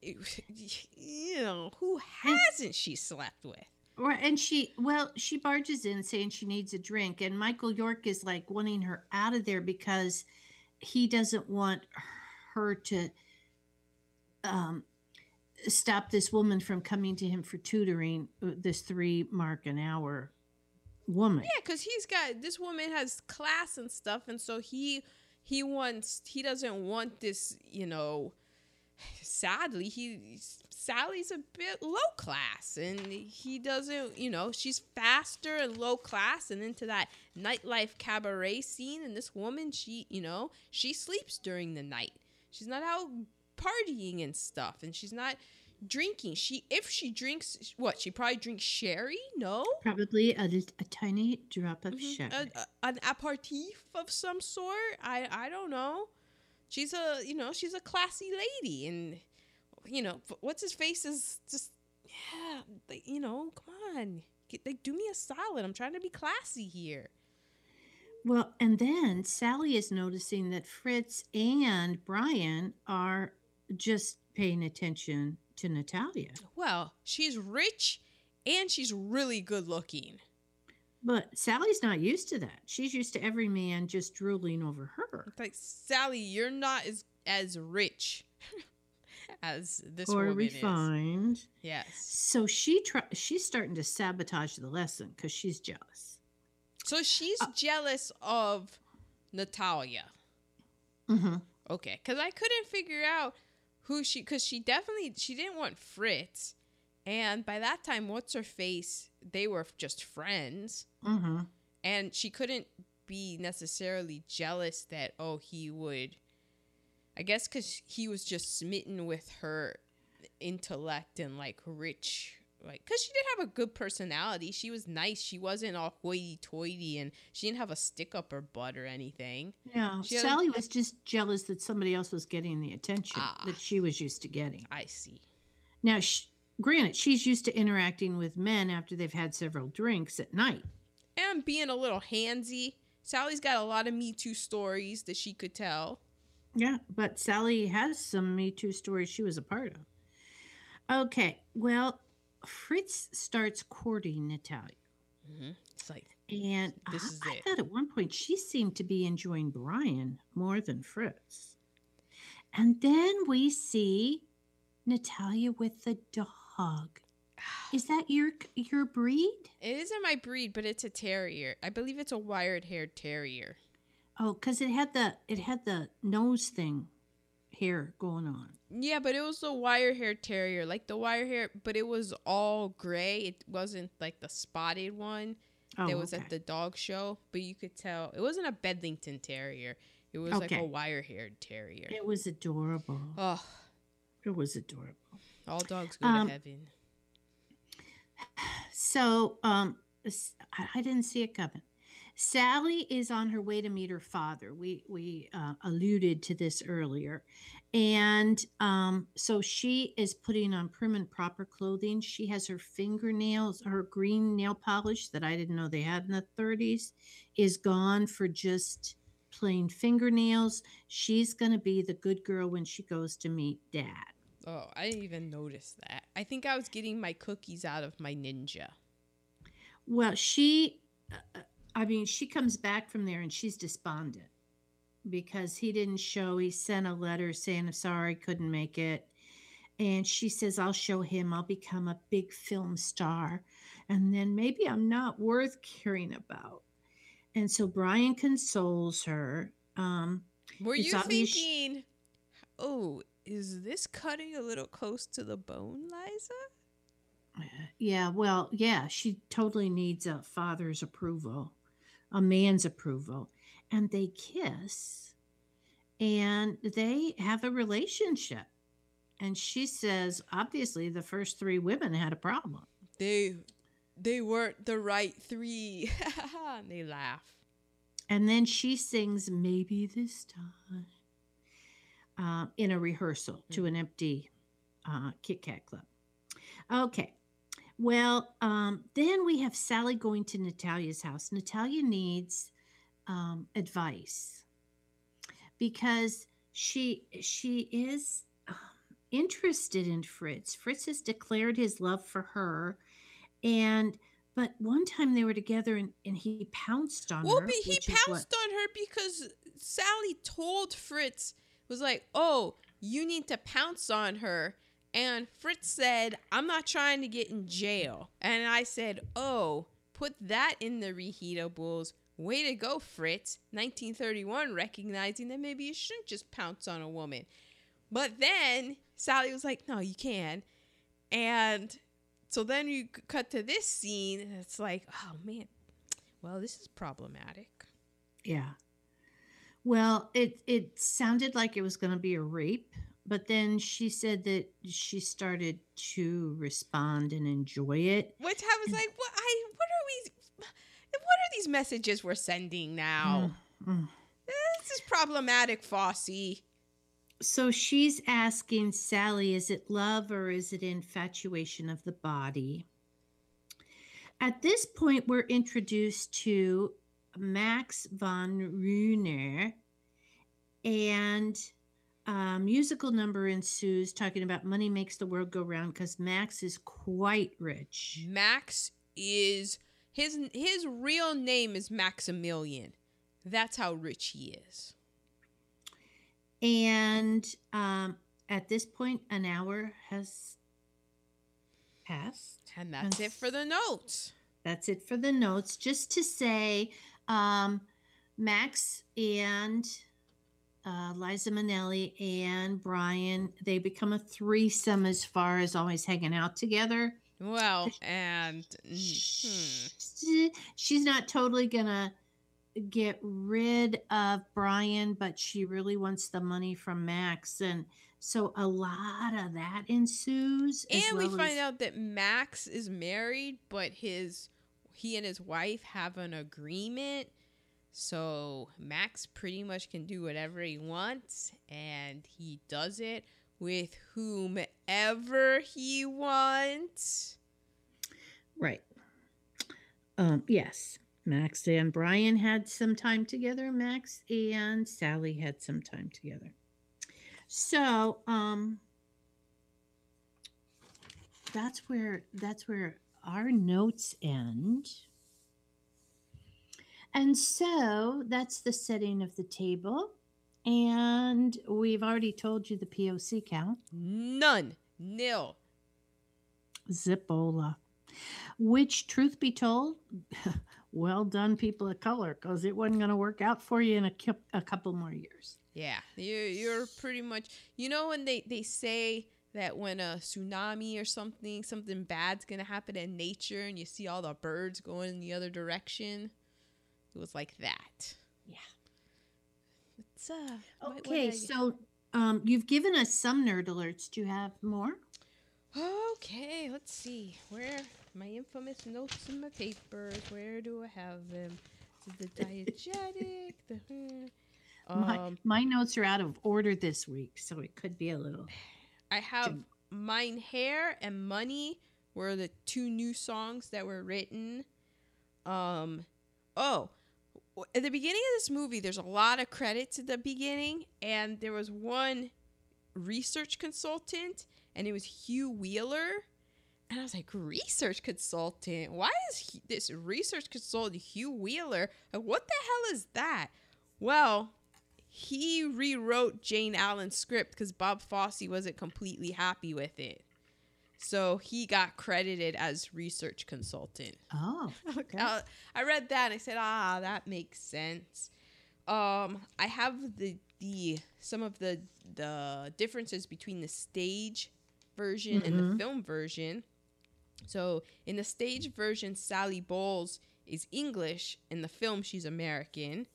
you know, who hasn't she slept with? Right, and she well, she barges in saying she needs a drink, and Michael York is like wanting her out of there because he doesn't want her to um, stop this woman from coming to him for tutoring. uh, This three mark an hour woman. Yeah, because he's got this woman has class and stuff, and so he he wants he doesn't want this, you know. Sadly, he Sally's a bit low class, and he doesn't, you know, she's faster and low class, and into that nightlife cabaret scene. And this woman, she, you know, she sleeps during the night. She's not out partying and stuff, and she's not drinking. She, if she drinks, what? She probably drinks sherry. No, Probably a, a tiny drop of Mhm. sherry. A- a- an aperitif of some sort. I I don't know. She's a you know she's a classy lady, and you know what's his face is just yeah. Like, you know, come on, Get, like do me a solid. I'm trying to be classy here. Well, and then Sally is noticing that Fritz and Brian are just paying attention to Natalia. Well, she's rich and she's really good looking. But Sally's not used to that. She's used to every man just drooling over her. It's like Sally, you're not as as rich *laughs* as this or woman is. refined. Yes. So she try she's starting to sabotage the lesson because she's jealous. So she's Uh, jealous of Natalia. Mm-hmm. Okay, because I couldn't figure out who she, because she definitely she didn't want Fritz, and by that time, what's her face? They were just friends, Mm-hmm. and she couldn't be necessarily jealous that oh he would. I guess because he was just smitten with her intellect and like rich. Like, cause she did have a good personality. She was nice. She wasn't all hoity-toity, and she didn't have a stick up her butt or anything. Yeah. She had- Sally was just jealous that somebody else was getting the attention Ah. that she was used to getting. I see. Now, sh- granted, she's used to interacting with men after they've had several drinks at night. and being a little handsy. Sally's got a lot of Me Too stories that she could tell. Yeah, but Sally has some Me Too stories she was a part of. Okay, well, Fritz starts courting Natalia. Mm-hmm. It's like, And I, is I it. thought at one point she seemed to be enjoying Brian more than Fritz. And then we see Natalia with the dog. *sighs* Is that your your breed? it isn't my breed, but it's a terrier. I believe it's a wired-haired terrier. Oh, because it had the it had the nose thing here going on. Yeah, but it was the wire-haired terrier, like the wire-hair, but it was all gray. It wasn't like the spotted one Oh, that was okay. at the dog show. But you could tell it wasn't a Bedlington terrier. It was like a wire-haired terrier. It was adorable. Oh, It was adorable. all dogs go Um, to heaven. *sighs* So, um, I didn't see it coming. Sally is on her way to meet her father. We we uh, alluded to this earlier, and um, so she is putting on prim and proper clothing. She has her fingernails, her green nail polish that I didn't know they had in the 30s, is gone for just plain fingernails. She's gonna be the good girl when she goes to meet Dad. Oh, I didn't even notice that. I think I was getting my cookies out of my ninja. Well, she, uh, I mean, she comes back from there and she's despondent because he didn't show. He sent a letter saying, I'm sorry, couldn't make it. And she says, I'll show him, I'll become a big film star. And then maybe I'm not worth caring about. And so Brian consoles her. Um, Were you thinking, oh, is this cutting a little close to the bone, Liza? yeah, well, yeah, she totally needs a father's approval, a man's approval. And they kiss and they have a relationship. And she says, obviously, the first three women had a problem. They, they weren't the right three. *laughs* and they laugh. And then she sings, Maybe This Time, uh, in a rehearsal to an empty uh, Kit Kat Club. Okay. Well, um, then we have Sally going to Natalia's house. Natalia needs um, advice because she she is um, interested in Fritz. Fritz has declared his love for her, and but one time they were together and, and he pounced on Well, her. but he is what- pounced on her because Sally told Fritz was like, "Oh, you need to pounce on her." And Fritz said, "I'm not trying to get in jail." And I said, "Oh, put that in the reheatables. Way to go, Fritz." 1931 recognizing that maybe you shouldn't just pounce on a woman. But then Sally was like, "No, you can." And so then you cut to this scene and it's like, "Oh man. Well, this is problematic." Yeah. Well, it it sounded like it was going to be a rape, but then she said that she started to respond and enjoy it. Which I was like, what? I what are we? What are these messages we're sending now? Mm, mm. This is problematic, Fosse. So she's asking Sally, is it love or is it infatuation of the body? At this point, we're introduced to Max von Runer, and a musical number ensues talking about money makes the world go round because Max is quite rich. Max is his his real name is Maximilian. That's how rich he is. And um, at this point, an hour has passed. And that's it for the notes. That's it for the notes. Just to say, um, Max and uh, Liza Minnelli and Brian, they become a threesome as far as always hanging out together. Well, and mm, hmm. She's not totally gonna get rid of Brian, but she really wants the money from Max, and so a lot of that ensues. as and we find as- out that Max is married, but his he and his wife have an agreement. So Max pretty much can do whatever he wants, and he does it with whomever he wants. Right. Um, yes. Max and Brian had some time together. Max and Sally had some time together. So, um, that's where that's where our notes end. And so that's the setting of the table. And we've already told you the POC count. None, nil. Zipola. Which, truth be told, *laughs* well done, people of color, because it wasn't going to work out for you in a, a couple more years. Yeah, you you're pretty much. You know when they they say that when a tsunami or something something bad's gonna happen in nature, and you see all the birds going in the other direction, it was like that. Yeah. It's uh. what- what Okay, I- so um, you've given us some nerd alerts. Do you have more? Okay, let's see. Where my infamous notes in my papers? Where do I have them? The *laughs* diegetic? the hmm. my, um, my notes are out of order this week, so it could be a little. I have Jim. Mein Herr and Money were the two new songs that were written. Um oh, w- at the beginning of this movie there's a lot of credits at the beginning and there was one research consultant and it was Hugh Wheeler. And I was like, research consultant? Why is he, this research consultant Hugh Wheeler? Like, what the hell is that? Well, he rewrote Jay Allen's script because Bob Fosse wasn't completely happy with it. So he got credited as research consultant. Oh, *laughs* okay. Uh, I read that and I said, ah, that makes sense. Um, I have the the some of the the differences between the stage version and the Mhm. film version. So in the stage version, Sally Bowles is English. In the film, she's American.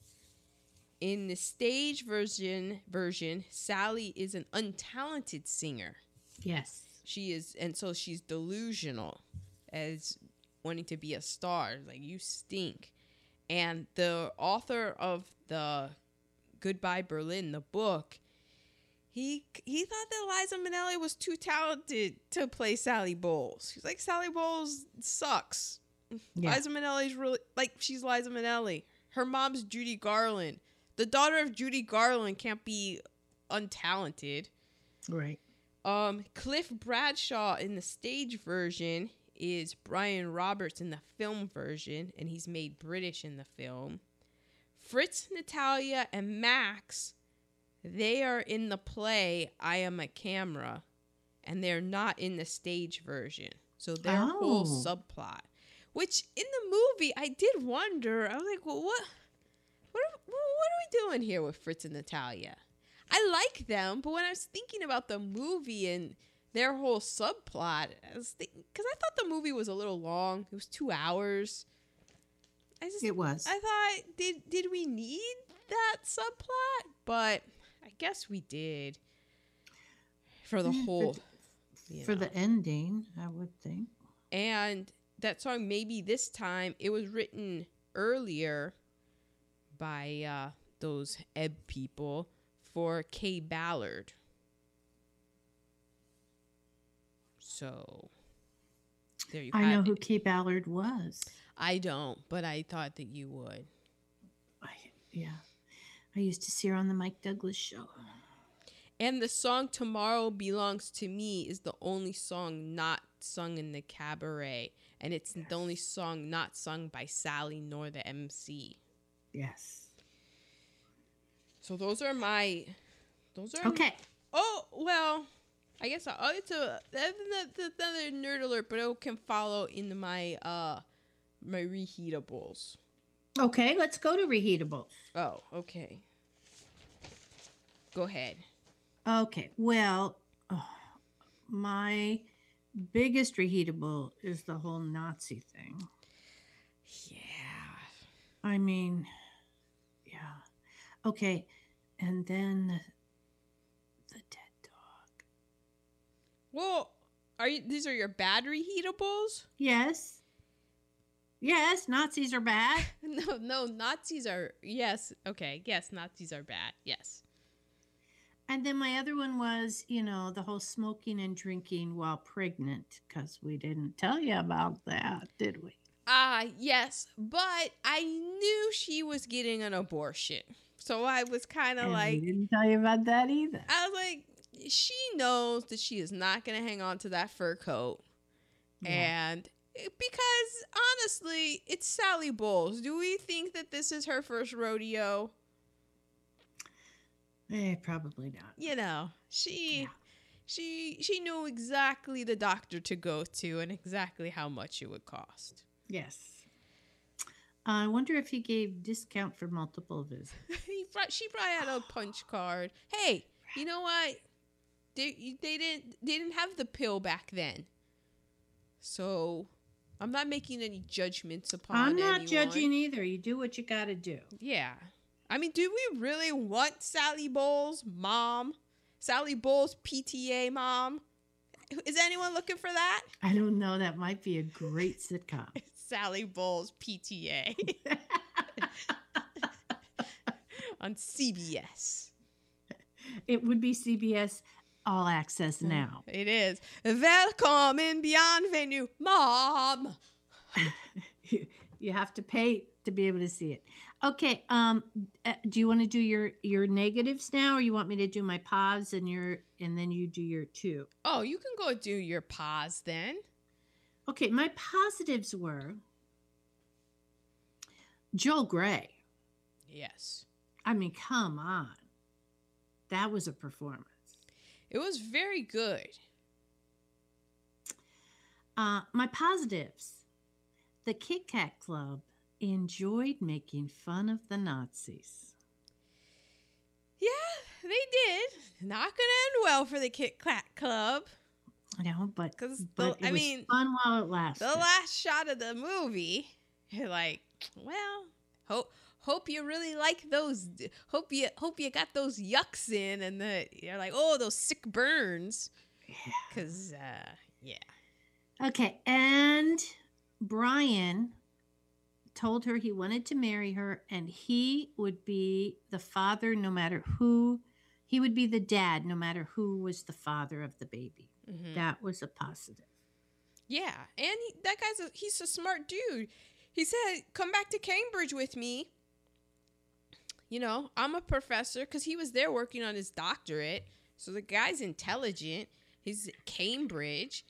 In the stage version, version Sally is an untalented singer. yes. She is, and so she's delusional as wanting to be a star. Like you stink. And the author of the Goodbye Berlin, the book, he he thought that Liza Minnelli was too talented to play Sally Bowles. He's like Sally Bowles sucks. Yeah. Liza Minnelli's really like she's Liza Minnelli. Her mom's Judy Garland. The daughter of Judy Garland can't be untalented. Right. Um, Cliff Bradshaw in the stage version is Brian Roberts in the film version, and he's made British in the film. Fritz, Natalia, and Max, they are in the play I Am a Camera, and they're not in the stage version. So their whole Oh. subplot, which in the movie I did wonder. I was like, well, what, what, are, what are we doing here with Fritz and Natalia? I like them, but when I was thinking about the movie and their whole subplot, I was thinking because I thought the movie was a little long. It was two hours. I just It was. I thought did did we need that subplot? But I guess we did for the Yeah, for whole For the ending, I would think. and that song maybe this time it was written earlier by uh, those Ebb people for Kaye Ballard. So there you go. I know it. who Kaye Ballard was. I don't, but I thought that you would. I, yeah. I used to see her on the Mike Douglas show. And the song Tomorrow Belongs to Me is the only song not sung in the cabaret. And it's the only song not sung by Sally nor the MC. Yes. So those are my. Those are. Okay. Oh, well. I guess I'll, it's a that's another- nerd alert, but it can follow in my uh my reheatables. Okay, let's go to reheatable. Oh, okay. Go ahead. Okay, well, oh, my biggest reheatable is the whole Nazi thing. Yeah. I mean, yeah. Okay, and then the, dead dog. Well, are you? These are your bad reheatables? Yes. Yes, Nazis are bad. *laughs* No, no. Nazis are yes. Okay. Yes, Nazis are bad. Yes. And then my other one was, you know, the whole smoking and drinking while pregnant, because we didn't tell you about that, did we? Ah, yes, but I knew she was getting an abortion, so I was kind of like, didn't tell you about that either. I was like, she knows that she is not going to hang on to that fur coat. Yeah. And because honestly, it's Sally Bowles. Do we think that this is her first rodeo? Eh, probably not. You know, she Yeah. she she knew exactly the doctor to go to and exactly how much it would cost. Yes. I wonder if he gave discount for multiple visits. *laughs* brought, she brought out a *gasps* punch card. Hey, you know what? They they didn't they didn't have the pill back then, so I'm not making any judgments upon. It. I'm not anyone. judging either. You do what you got to do. Yeah, I mean, do we really want Sally Bowles' mom? Sally Bowles' PTA mom? Is anyone looking for that? I don't know. That might be a great sitcom. *laughs* Sally Bowles' PTA *laughs* *laughs* on CBS. it would be CBS All Access now. It is. Welcome in Bienvenue, Mom. *laughs* you have to pay to be able to see it. Okay. Um. uh, Do you want to do your your negatives now, or you want me to do my pause and your and then you do your two? Oh, you can go do your pause then. Okay. My positives were Joel Grey. Yes. I mean, come on. That was a performance. It was very good. Uh, my positives. The Kit Kat Club enjoyed making fun of the Nazis. Yeah, they did. Not gonna end well for the Kit Kat Club. I know, but, 'Cause the- but it I was mean, fun while it lasted. The last shot of the movie, you're like, well, hope hope you really like those. Hope you hope you got those yucks in, and the you're like, oh, those sick burns. Yeah. Cause uh, yeah. Okay, and Brian told her he wanted to marry her and he would be the father no matter who he would be the dad no matter who was the father of the baby. Mhm. That was a positive. Yeah, and he, that guy's a, he's a smart dude. He said, "Come back to Cambridge with me." You know, I'm a professor because he was there working on his doctorate. So the guy's intelligent. He's at Cambridge,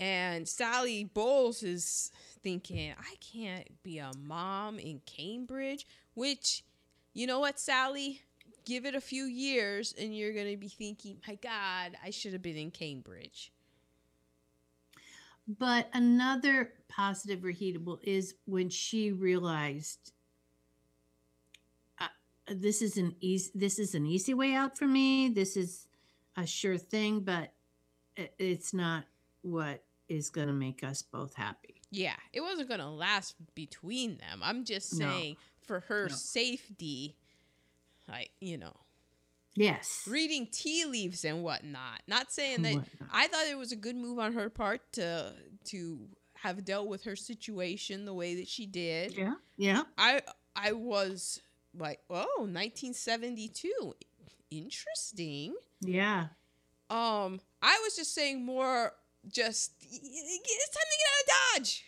and Sally Bowles is thinking, "I can't be a mom in Cambridge." Which, you know what, Sally? Give it a few years, and you're gonna be thinking, "My God, I should have been in Cambridge." But another positive reheatable is when she realized this is an easy this is an easy way out for me. This is a sure thing, but it's not what is going to make us both happy. Yeah, it wasn't gonna last between them. I'm just No. saying for her No. safety, like you know, Yes. reading tea leaves and whatnot. Not saying that Whatnot. I thought it was a good move on her part to to have dealt with her situation the way that she did. Yeah. Yeah. I I was like, oh, 1972, interesting. Yeah. Um, I was just saying more. Just it's time to get out of Dodge.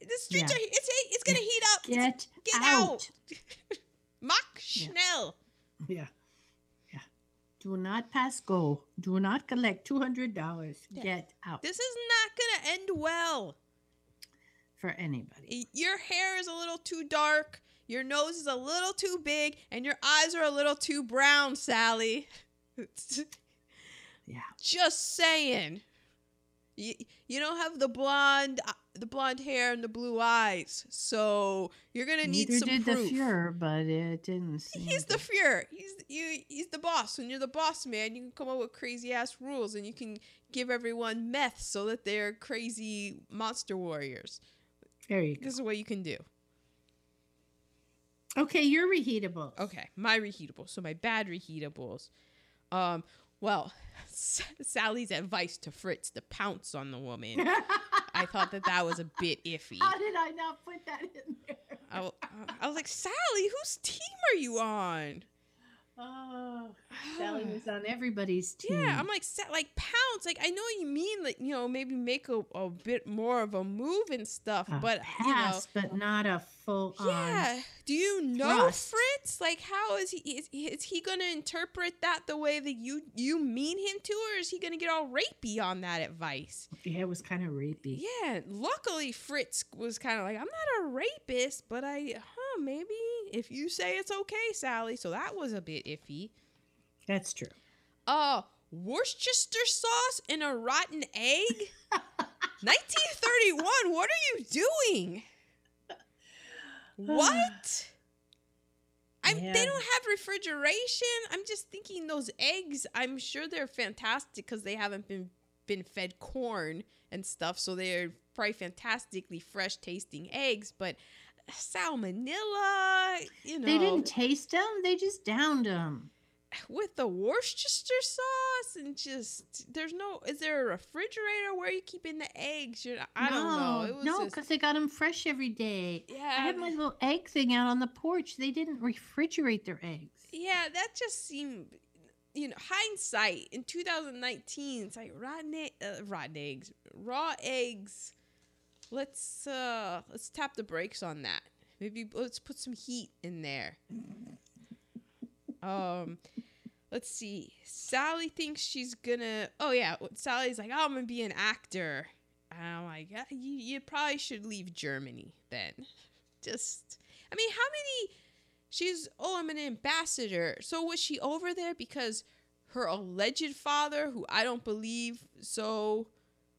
The streets Yeah. are it's it's gonna heat up. Get, get out. out. *laughs* Mach Yeah. schnell. Yeah. Yeah. Do not pass go. Do not collect $200. Yeah. Get out This is not gonna end well. for anybody. Your hair is a little too dark. Your nose is a little too big, and your eyes are a little too brown, Sally. *laughs* Yeah. Just saying. You, you don't have the blonde uh, the blonde hair and the blue eyes, so you're gonna need Neither some did proof. the Fuhrer, but it didn't *laughs* seem He's the Fuhrer. He's you. He's the boss. When you're the boss man, you can come up with crazy ass rules, and you can give everyone meth so that they're crazy monster warriors. There you go. This is what you can do. Okay, you're reheatable. Okay, my reheatables. So my bad reheatables. Um, well, S- *laughs* Sally's advice to Fritz to pounce on the woman. I thought that that was a bit iffy. How did I not put that in there? I was like, Sally, whose team are you on? Oh, Sally ah. was on everybody's team. Yeah, I'm like, "Sa- like pounce. Like I know you mean like you know maybe make a, a bit more of a move and stuff, A but pass, but not a full you on. yeah. Do you know thrust. Fritz? Like, how is he? Is, is he going to interpret that the way that you you mean him to, or is he going to get all rapey on that advice? Yeah, it was kind of rapey. Yeah. Luckily, Fritz was kind of like, I'm not a rapist, but I, maybe if you say it's okay, Sally. So that was a bit iffy. That's true. Uh, Worcestershire sauce in a rotten egg? *laughs* 1931. What are you doing? *sighs* What? I'm, Yeah. They don't have refrigeration. I'm just thinking those eggs. I'm sure they're fantastic because they haven't been been fed corn and stuff, so they're probably fantastically fresh tasting eggs. But salmonella, you know, They didn't taste them. They just downed them. with the Worcestershire sauce and just there's no is there a refrigerator where you keeping the eggs? You're, I don't know. It was no, just, because they got them fresh every day. Yeah, I had my little egg thing out on the porch. They didn't refrigerate their eggs. yeah, that just seemed you know hindsight in 2019. It's like rotten uh, rotten eggs, raw eggs. Let's uh let's tap the brakes on that. Maybe let's put some heat in there. Um, let's see. Sally thinks she's gonna. Oh yeah, Sally's like, oh, I'm gonna be an actor. And I'm like, yeah, you, you probably should leave Germany then. Just, I mean, how many? She's oh, I'm an ambassador. So was she over there because her alleged father, who I don't believe so,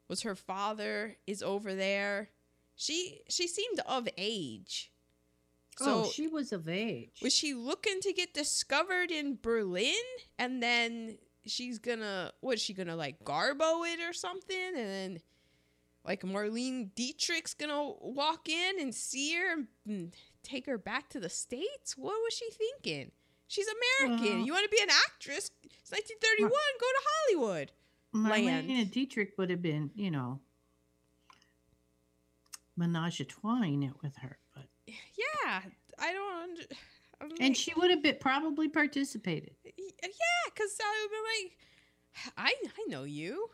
was her father, is over there. She she seemed of age. Oh, so oh, she was of age. was she looking to get discovered in Berlin and then she's gonna what is she gonna like garbo it or something and then like Marlene Dietrich's gonna walk in and see her and mm, take her back to the States? What was she thinking? She's American. Well- you want to be an actress? It's 1931. Go to Hollywood. Land. Marlene Dietrich would have been, you know, menage a twine it with her, but Yeah, I don't. I'm and like- she would have been probably participated. Yeah, because Sally would be like, I I know you.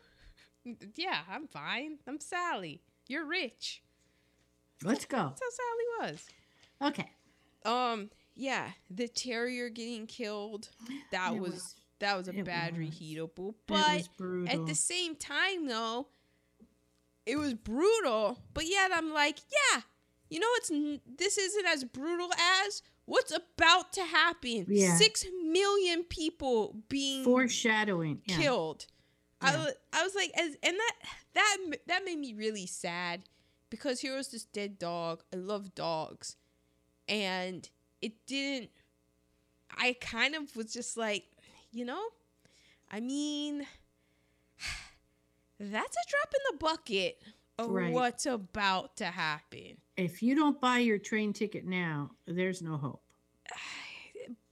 Yeah, I'm fine. I'm Sally. You're rich. Let's go. That's how Sally was. Okay. Um, yeah, the terrier getting killed. That It was, that was a it bad was. reheatable. But at the same time, though, it was brutal. But yet, I'm like, yeah, you know, it's this isn't as brutal as what's about to happen. Yeah. Six million people being Foreshadowing. Yeah. killed. I, was, I was like, as, and that that that made me really sad because here was this dead dog. I love dogs, and it didn't. I kind of was just like, you know, I mean, *sighs* that's a drop in the bucket of Right. what's about to happen. If you don't buy your train ticket now, there's no hope. *sighs*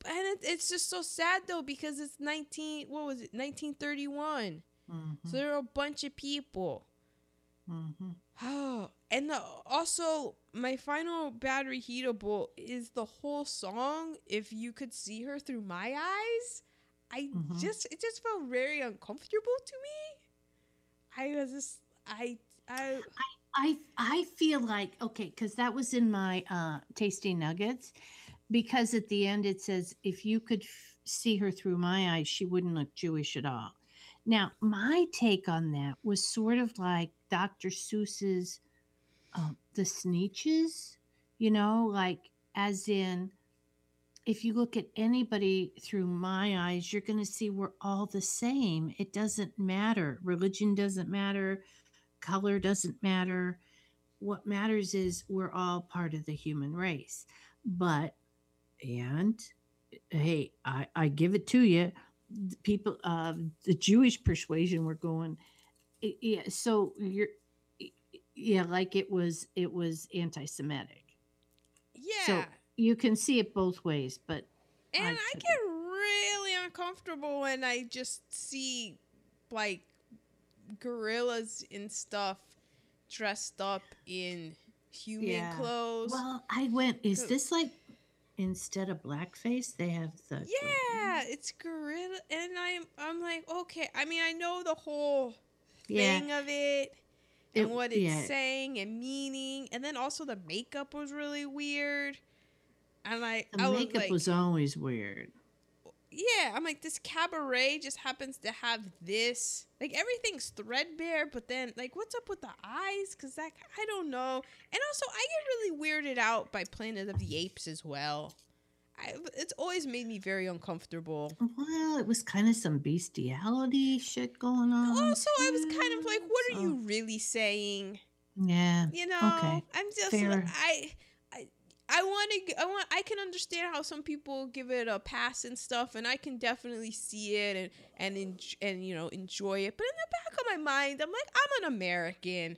And it, it's just so sad though because it's 19 what was it 1931 Mhm, so there are a bunch of people mhm. Oh, *sighs* and the, also my final bad reheatable is the whole song. If you could see her through my eyes, I Mhm. just it just felt very uncomfortable to me. I was just I I I I feel like okay because that was in my uh, tasty nuggets because at the end it says if you could f- see her through my eyes she wouldn't look Jewish at all. Now my take on that was sort of like Dr. Seuss's um, the Sneetches, you know, like as in if you look at anybody through my eyes, you're going to see we're all the same. It doesn't matter. Religion doesn't matter color doesn't matter. What matters is we're all part of the human race. But, and hey, I, I give it to you. the People of the Jewish persuasion were going, yeah. So you're, yeah, like it was, it was anti-Semitic. yeah. So you can see it both ways, but and I I get really uncomfortable when I just see like gorillas and stuff dressed up in human Yeah. clothes. well, I went. Is this like instead of blackface, they have the Yeah, it's gorilla, and I'm I'm like, okay. I mean, I know the whole yeah, thing of it and It- what it's yeah. saying and meaning, and then also the makeup was really weird. And I, The I was makeup like, was always weird. yeah, I'm like, this cabaret just happens to have this. Like everything's threadbare, but then like, what's up with the eyes? Cause that I don't know. And also, I get really weirded out by Planet of the Apes as well. I, it's always made me very uncomfortable. Well, it was kind of some bestiality shit going on. Also, I was kind of like, mm, what are so- you really saying? Yeah. You know, Okay, I'm just fair. I I want to I want I can understand how some people give it a pass and stuff and I can definitely see it and and enj- and you know enjoy it. But in the back of my mind, I'm like I'm an American.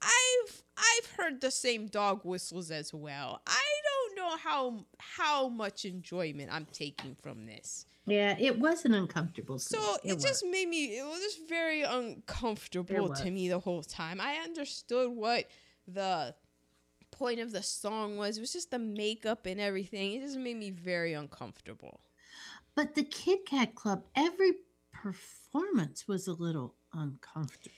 I've I've heard the same dog whistles as well. I don't know how how much enjoyment I'm taking from this. Yeah, it was an uncomfortable scene. So it, was. just made me it was just very uncomfortable to me the whole time. I understood what the point of the song was. It was just the makeup and everything. It just made me very uncomfortable. But the Kit Kat Club, every performance was a little uncomfortable.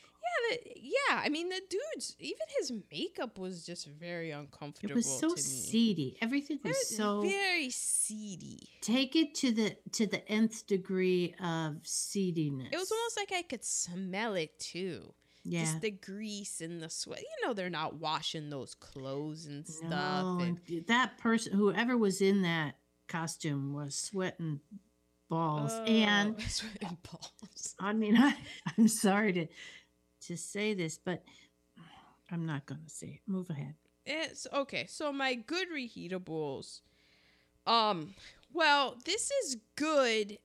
Yeah, the, yeah. I mean, the dude's even his makeup was just very uncomfortable. It was so seedy. Everything was Very- so very seedy. take it to the to the nth degree of seediness. It was almost like I could smell it too. Yeah. Just the grease and the sweat. You know, they're not washing those clothes and stuff. No, and- and that person, whoever was in that costume, was sweating balls. and Oh, *laughs* sweating balls. I mean, *laughs* I, I'm sorry to to say this, but I'm not going to say it. Move ahead. It's okay. So my good reheatables. Um, well, this is good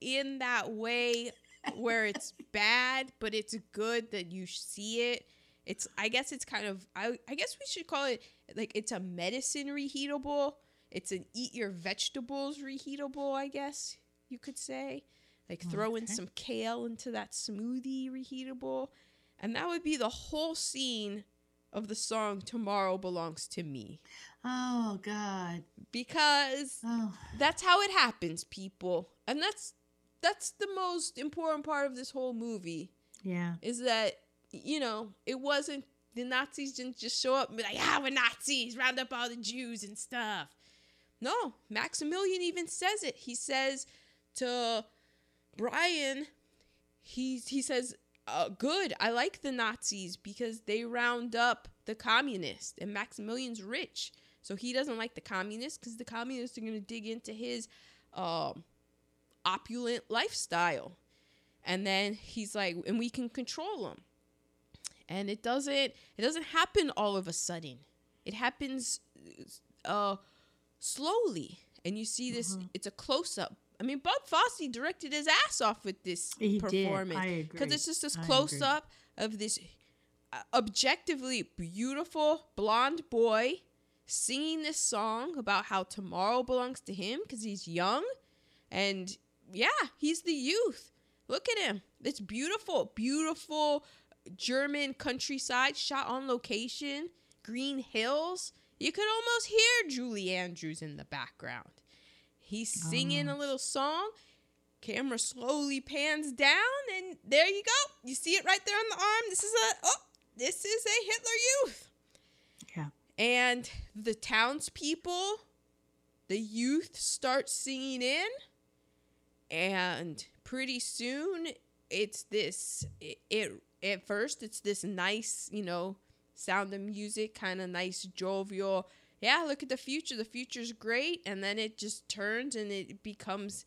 in that way where it's bad, but it's good that you see it. It's I guess it's kind of I I guess we should call it like it's a medicine reheatable. It's an eat your vegetables reheatable, I guess you could say. Like throw in some kale into that smoothie reheatable. And that would be the whole scene of the song Tomorrow Belongs to Me. Oh God. Because Oh. that's how it happens, people. And that's that's the most important part of this whole movie Yeah. is that you know, it wasn't the Nazis didn't just show up and be like, ah, we're Nazis, round up all the Jews and stuff. No, Maximilian even says it. He says to Brian, he he says, uh, "Good, I like the Nazis because they round up the communists, and Maximilian's rich, so he doesn't like the communists because the communists are going to dig into his um, opulent lifestyle." And then he's like, "And we can control them." And it doesn't it doesn't happen all of a sudden. It happens uh slowly and you see this Mhm. it's a close up i mean bob fosse directed his ass off with this He performance because it's just this close up of this uh, objectively beautiful blonde boy singing this song about how tomorrow belongs to him because he's young and yeah he's the youth. Look at him. It's beautiful beautiful german countryside shot on location green hills. You could almost hear julie andrews in the background. He's singing a little song. Camera slowly pans down and there you go. You see it right there on the arm. This is a oh this is a hitler youth. Yeah. and the townspeople the youth start singing in and pretty soon it's this it, it at first it's this nice you know sound of music kind of nice jovial yeah look at the future the future's great. And then it just turns and it becomes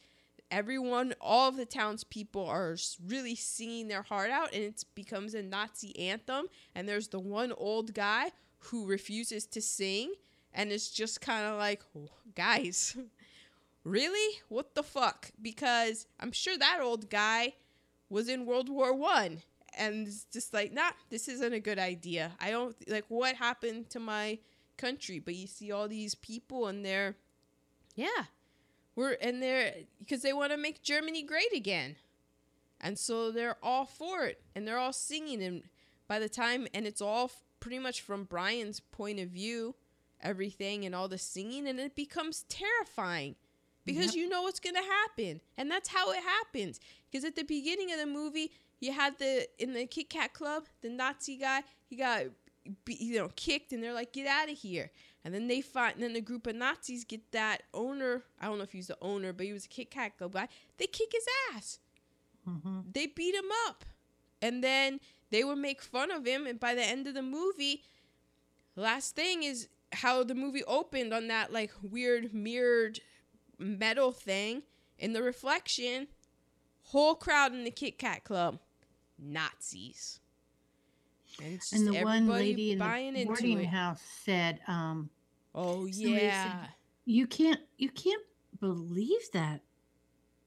everyone all of the townspeople are really singing their heart out and it becomes a nazi anthem. And there's the one old guy who refuses to sing and it's just kind of like oh, guys *laughs* really? What the fuck? Because i'm sure that old guy was in world war one and it's just like nah this isn't a good idea. I don't like what happened to my country? But you see all these people and they're yeah we're and they're because they want to make germany great again. And so they're all for it and they're all singing and by the time and it's all pretty much from brian's point of view everything and all the singing and it becomes terrifying because Yep. you know what's going to happen and that's how it happens. Because at the beginning of the movie you had the in the kit kat club the nazi guy he got you know kicked and they're like get out of here. And then they find and then the group of nazis get that owner i don't know if he's the owner but he was a kit kat club guy they kick his ass. Hmm they beat him up. And then they would make fun of him and by the end of the movie last thing is how the movie opened on that like weird mirrored metal thing in the reflection whole crowd in the kit kat club nazis and, And the one lady in the boarding house said, um, oh somebody said, yeah "You can't, you can't believe that."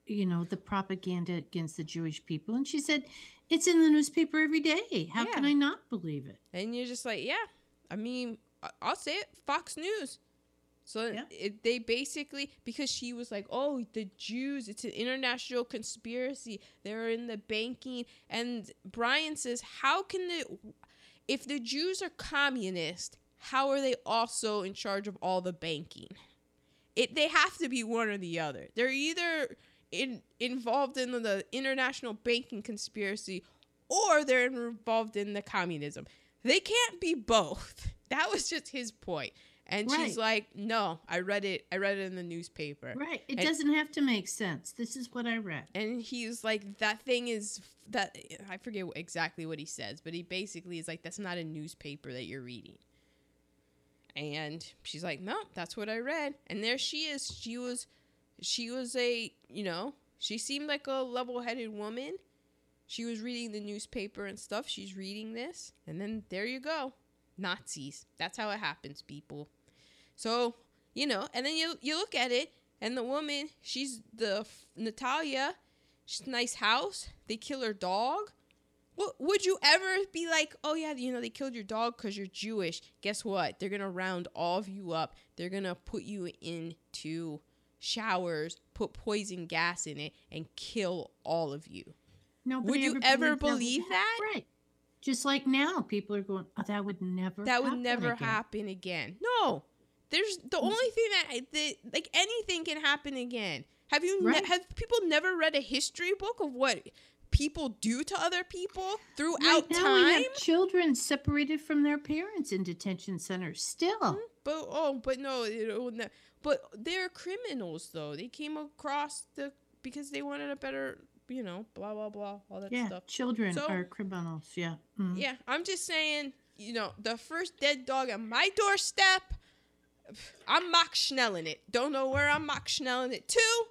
You know the propaganda against the Jewish people, and she said, "It's in the newspaper every day. How can I not believe it?" And you're just like, yeah. I mean, I'll say it. Fox News. So Yeah. it, they basically because she was like, oh, the Jews, it's an international conspiracy. They're in the banking, and Brian says, how can the if the Jews are communist, how are they also in charge of all the banking? It they have to be one or the other. They're either in, involved in the international banking conspiracy or they're involved in the communism. They can't be both. *laughs* That was just his point. And she's like, "No, I read it. I read it in the newspaper." Right. It And- doesn't have to make sense. This is what I read. And he's like, "That thing is that I forget exactly what he says, but he basically is like, that's not a newspaper that you're reading." And she's like, "No, that's what I read." And there she is. She was she was a, you know, she seemed like a level-headed woman. She was reading the newspaper and stuff. She's reading this, and then there you go. Nazis. That's how it happens, people. So, you know, and then you you look at it and the woman, she's the Natalia, she's nice house. They kill her dog. What would you ever be like? Oh yeah, you know they killed your dog because you're Jewish. Guess what? They're gonna round all of you up. They're gonna put you into showers, put poison gas in it, and kill all of you. No, would you ever believe would that? Right. Just like now, people are going, "Oh, that would never. that would never again." happen again. No, there's the only thing that, that like anything can happen again. Have you ne- have people never read a history book of what people do to other people throughout Right now, we time? have children separated from their parents in detention centers. Still, But oh, but no, it but they're criminals though. They came across the because they wanted a better, you know, blah blah blah, all that yeah, stuff. children So- are criminals. Yeah. Mhm. Yeah, I'm just saying, you know, the first dead dog on my doorstep, I'm mock schnelling it. Don't know where I'm mock schnelling it to,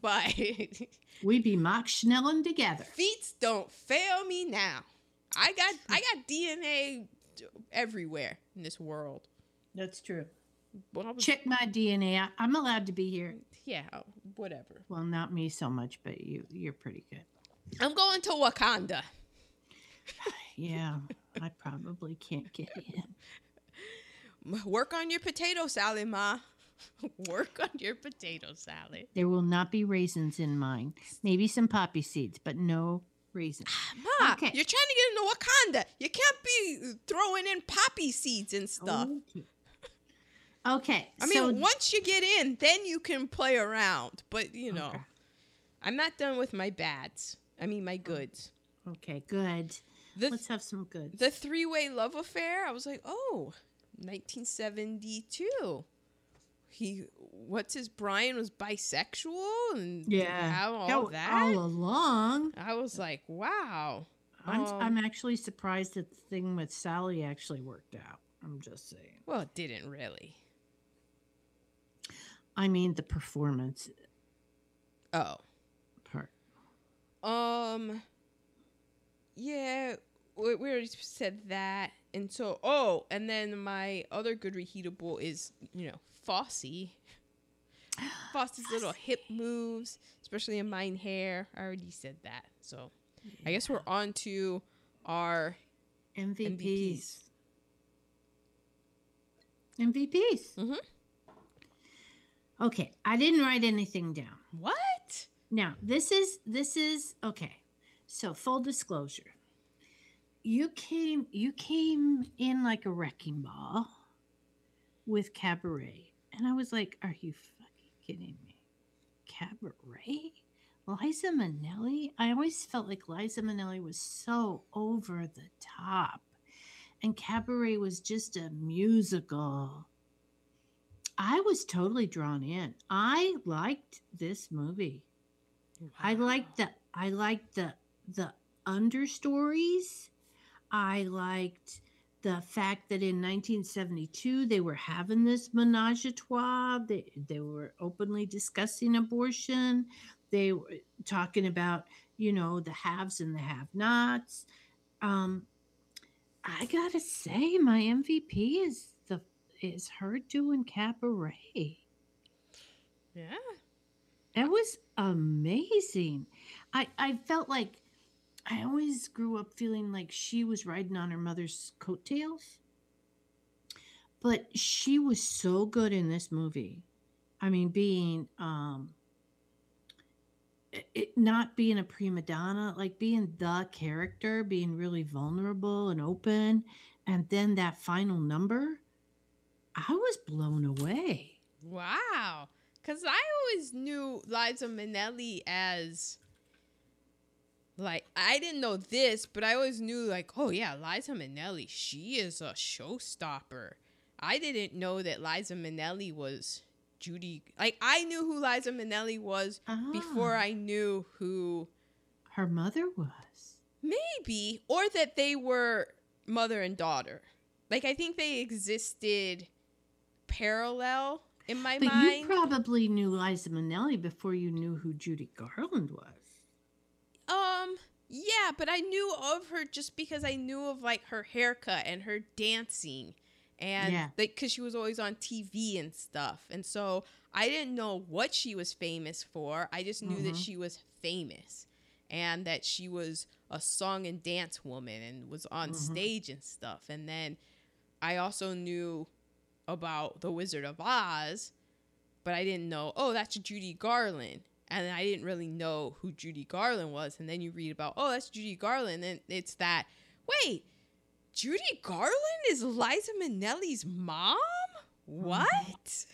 but *laughs* We be mock schnelling together. feet don't fail me now. I got I got DNA everywhere in this world. That's true. Was- Check my DNA. I, I'm allowed to be here. yeah, oh, whatever. Well, not me so much, but you. You're pretty good. I'm going to Wakanda. *sighs* Yeah, I probably can't get in. Work on your potato salad, ma. *laughs* Work on your potato salad. There will not be raisins in mine. Maybe some poppy seeds, but no raisins. Ah, ma, Okay. you're trying to get into Wakanda. You can't be throwing in poppy seeds and stuff. Okay. Okay. I mean, so, once you get in, then you can play around. But you know, Okay. I'm not done with my bads. I mean, my oh. goods. okay, good. The Let's have some good. the three way love affair. I was like, oh, 1972. He, what's his Brian was bisexual and yeah. how all that. all along. I was like, wow. I'm, Um, I'm actually surprised that the thing with Sally actually worked out. I'm just saying. Well, it didn't really. I mean, the performance Oh. part. Um. Yeah, we, we already said that, and so oh, and then my other good reheatable is you know Fosse. *gasps* Fosse's little hip moves, especially in Mein Herr. I already said that, so I guess we're on to our MVPs. MVPs. Mhm. Okay, I didn't write anything down. what? Now, this is this is okay. So, full disclosure. You came you came in like a wrecking ball with Cabaret. And I was like, are you fucking kidding me? Cabaret? Liza Minnelli? I always felt like Liza Minnelli was so over the top. And Cabaret was just a musical. I was totally drawn in. I liked this movie. I liked the I liked the the understories. I liked the fact that in 1972 they were having this menage a trois. They they were openly discussing abortion. They were talking about you know the haves and the have-nots. Um, I gotta say, my MVP is the is her doing cabaret. Yeah. It was amazing. I I felt like I always grew up feeling like she was riding on her mother's coattails. But she was so good in this movie. I mean, being um it- not being a prima donna, like being the character, being really vulnerable and open, and then that final number, I was blown away. Wow. Because I always knew Liza Minnelli as, like, I didn't know this, but I always knew, like, oh, yeah, Liza Minnelli, she is a showstopper. I didn't know that Liza Minnelli was Judy. Like, I knew who Liza Minnelli was before Ah. I knew who, her mother was. maybe, or that they were mother and daughter. Like, I think they existed parallel in my But mind. you probably knew Liza Minnelli before you knew who Judy Garland was. Um, yeah, but I knew of her just because I knew of like her haircut and her dancing and Yeah. like cuz she was always on TV and stuff. And so I didn't know what she was famous for. I just knew that Mhm. she was famous and that she was a song and dance woman and was on Mhm. stage and stuff. And then I also knew about The Wizard of Oz, but I didn't know, oh, that's Judy Garland. And I didn't really know who Judy Garland was. And then you read about, oh, that's Judy Garland. And it's that wait, Judy Garland is Liza Minnelli's mom? What?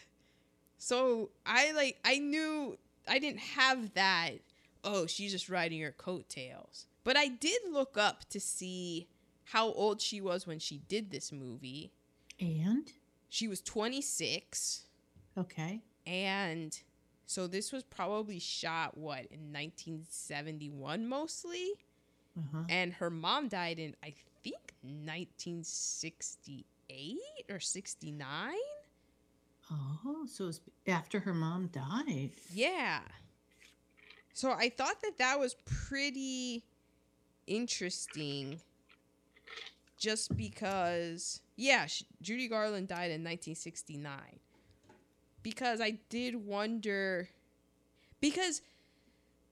So I like I knew I didn't have that. Oh, she's just riding her coattails. But I did look up to see how old she was when she did this movie. And She was 26 okay. and so this was probably shot what in 1971 mostly Uh-huh. and her mom died in I think 1968 or 69. Oh, so it's after her mom died. Yeah. So I thought that that was pretty interesting just because yeah, sh- Judy Garland died in 1969. Because I did wonder because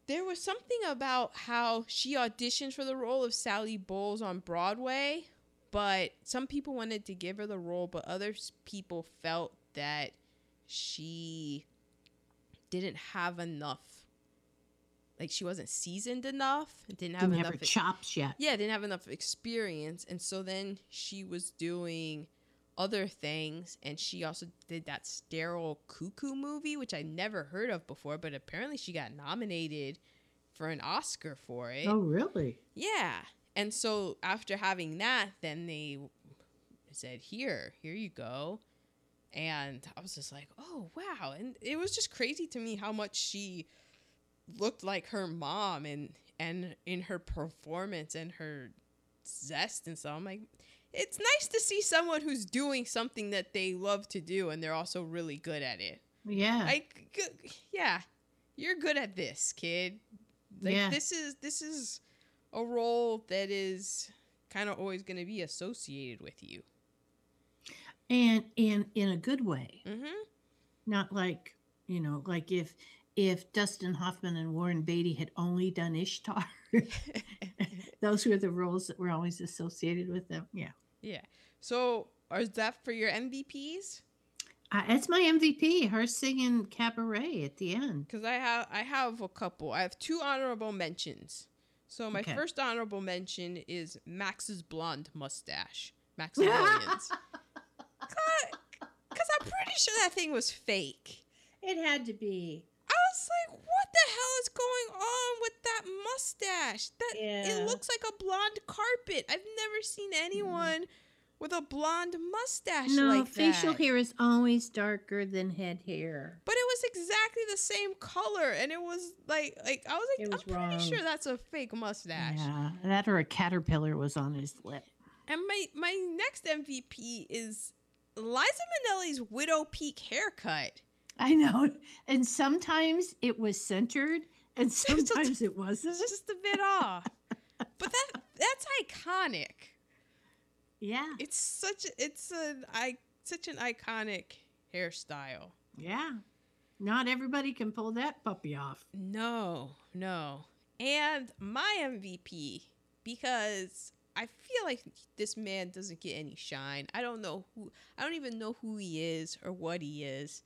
there was something about how she auditioned for the role of Sally Bowles on Broadway, but some people wanted to give her the role, but other people felt that she didn't have enough like she wasn't seasoned enough didn't have Didn't have enough her chops yet. yeah didn't have enough experience and so then she was doing other things and she also did that sterile cuckoo movie which i never heard of before but apparently she got nominated for an oscar for it. Oh, really? yeah. And so after having that then they said here here you go. And i was just like oh wow. And it was just crazy to me how much she looked like her mom and and in her performance and her zest and so i'm like it's nice to see someone who's doing something that they love to do and they're also really good at it Yeah. like yeah you're good at this kid like Yeah. this is this is a role that is kind of always going to be associated with you and in in a good way. mm-hmm Not like, you know, like if if Dustin Hoffman and Warren Beatty had only done Ishtar. *laughs* Those were the roles that were always associated with them. Yeah. yeah so is that for your mvps Uh, it's my MVP, her singing cabaret at the end. because i have i have a couple i have two honorable mentions so my Okay. first honorable mention is max's blonde mustache Max maximilian's because *laughs* i'm pretty sure that thing was fake It had to be. I was like, the hell is going on with that mustache? That Yeah. it looks like a blonde carpet. I've never seen mm-hmm. anyone with a blonde mustache No, like facial hair is always darker than head hair. But it was exactly the same color, and it was like, like I was like, was I'm pretty sure that's a fake mustache. Yeah, that or a caterpillar was on his lip. And my my next MVP is Liza Minnelli's Widow Peak haircut. I know. And sometimes it was centered and sometimes it wasn't. It's just a bit off, but that that's iconic. Yeah. It's such a, it's an I such an iconic hairstyle. Yeah. Not everybody can pull that puppy off. No, no. And my MVP because I feel like this man doesn't get any shine. I don't know who I don't even know who he is or what he is.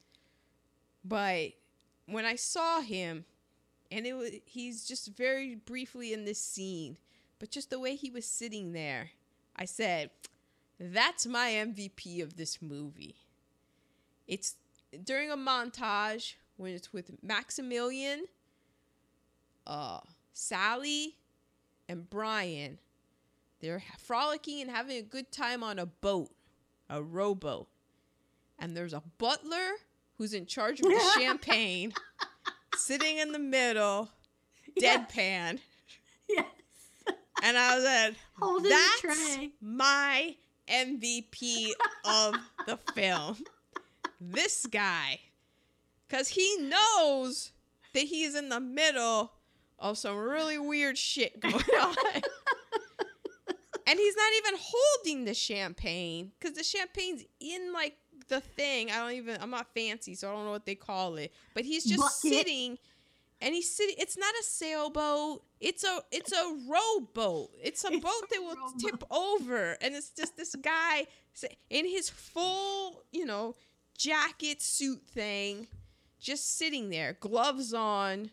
But when I saw him and it was he's just very briefly in this scene, but just the way he was sitting there, I said, that's my MVP of this movie. It's during a montage when it's with Maximilian, uh, Sally, and Brian. They're frolicking and having a good time on a boat, a rowboat. And there's a butler who's in charge of the *laughs* champagne, sitting in the middle, deadpan. Yes. And I was like, Holding that's the tray. my MVP of the film. This guy. Because he knows that he's in the middle of some really weird shit *laughs* going on. and he's not even holding the champagne because the champagne's in like the thing. I don't even, I'm not fancy, so I don't know what they call it. But he's just Bucket. sitting. And he's sitting. It's not a sailboat. It's a it's a rowboat. It's a It's boat that will rowboat. tip over, and it's just this guy in his full, you know, jacket suit thing, just sitting there, gloves on,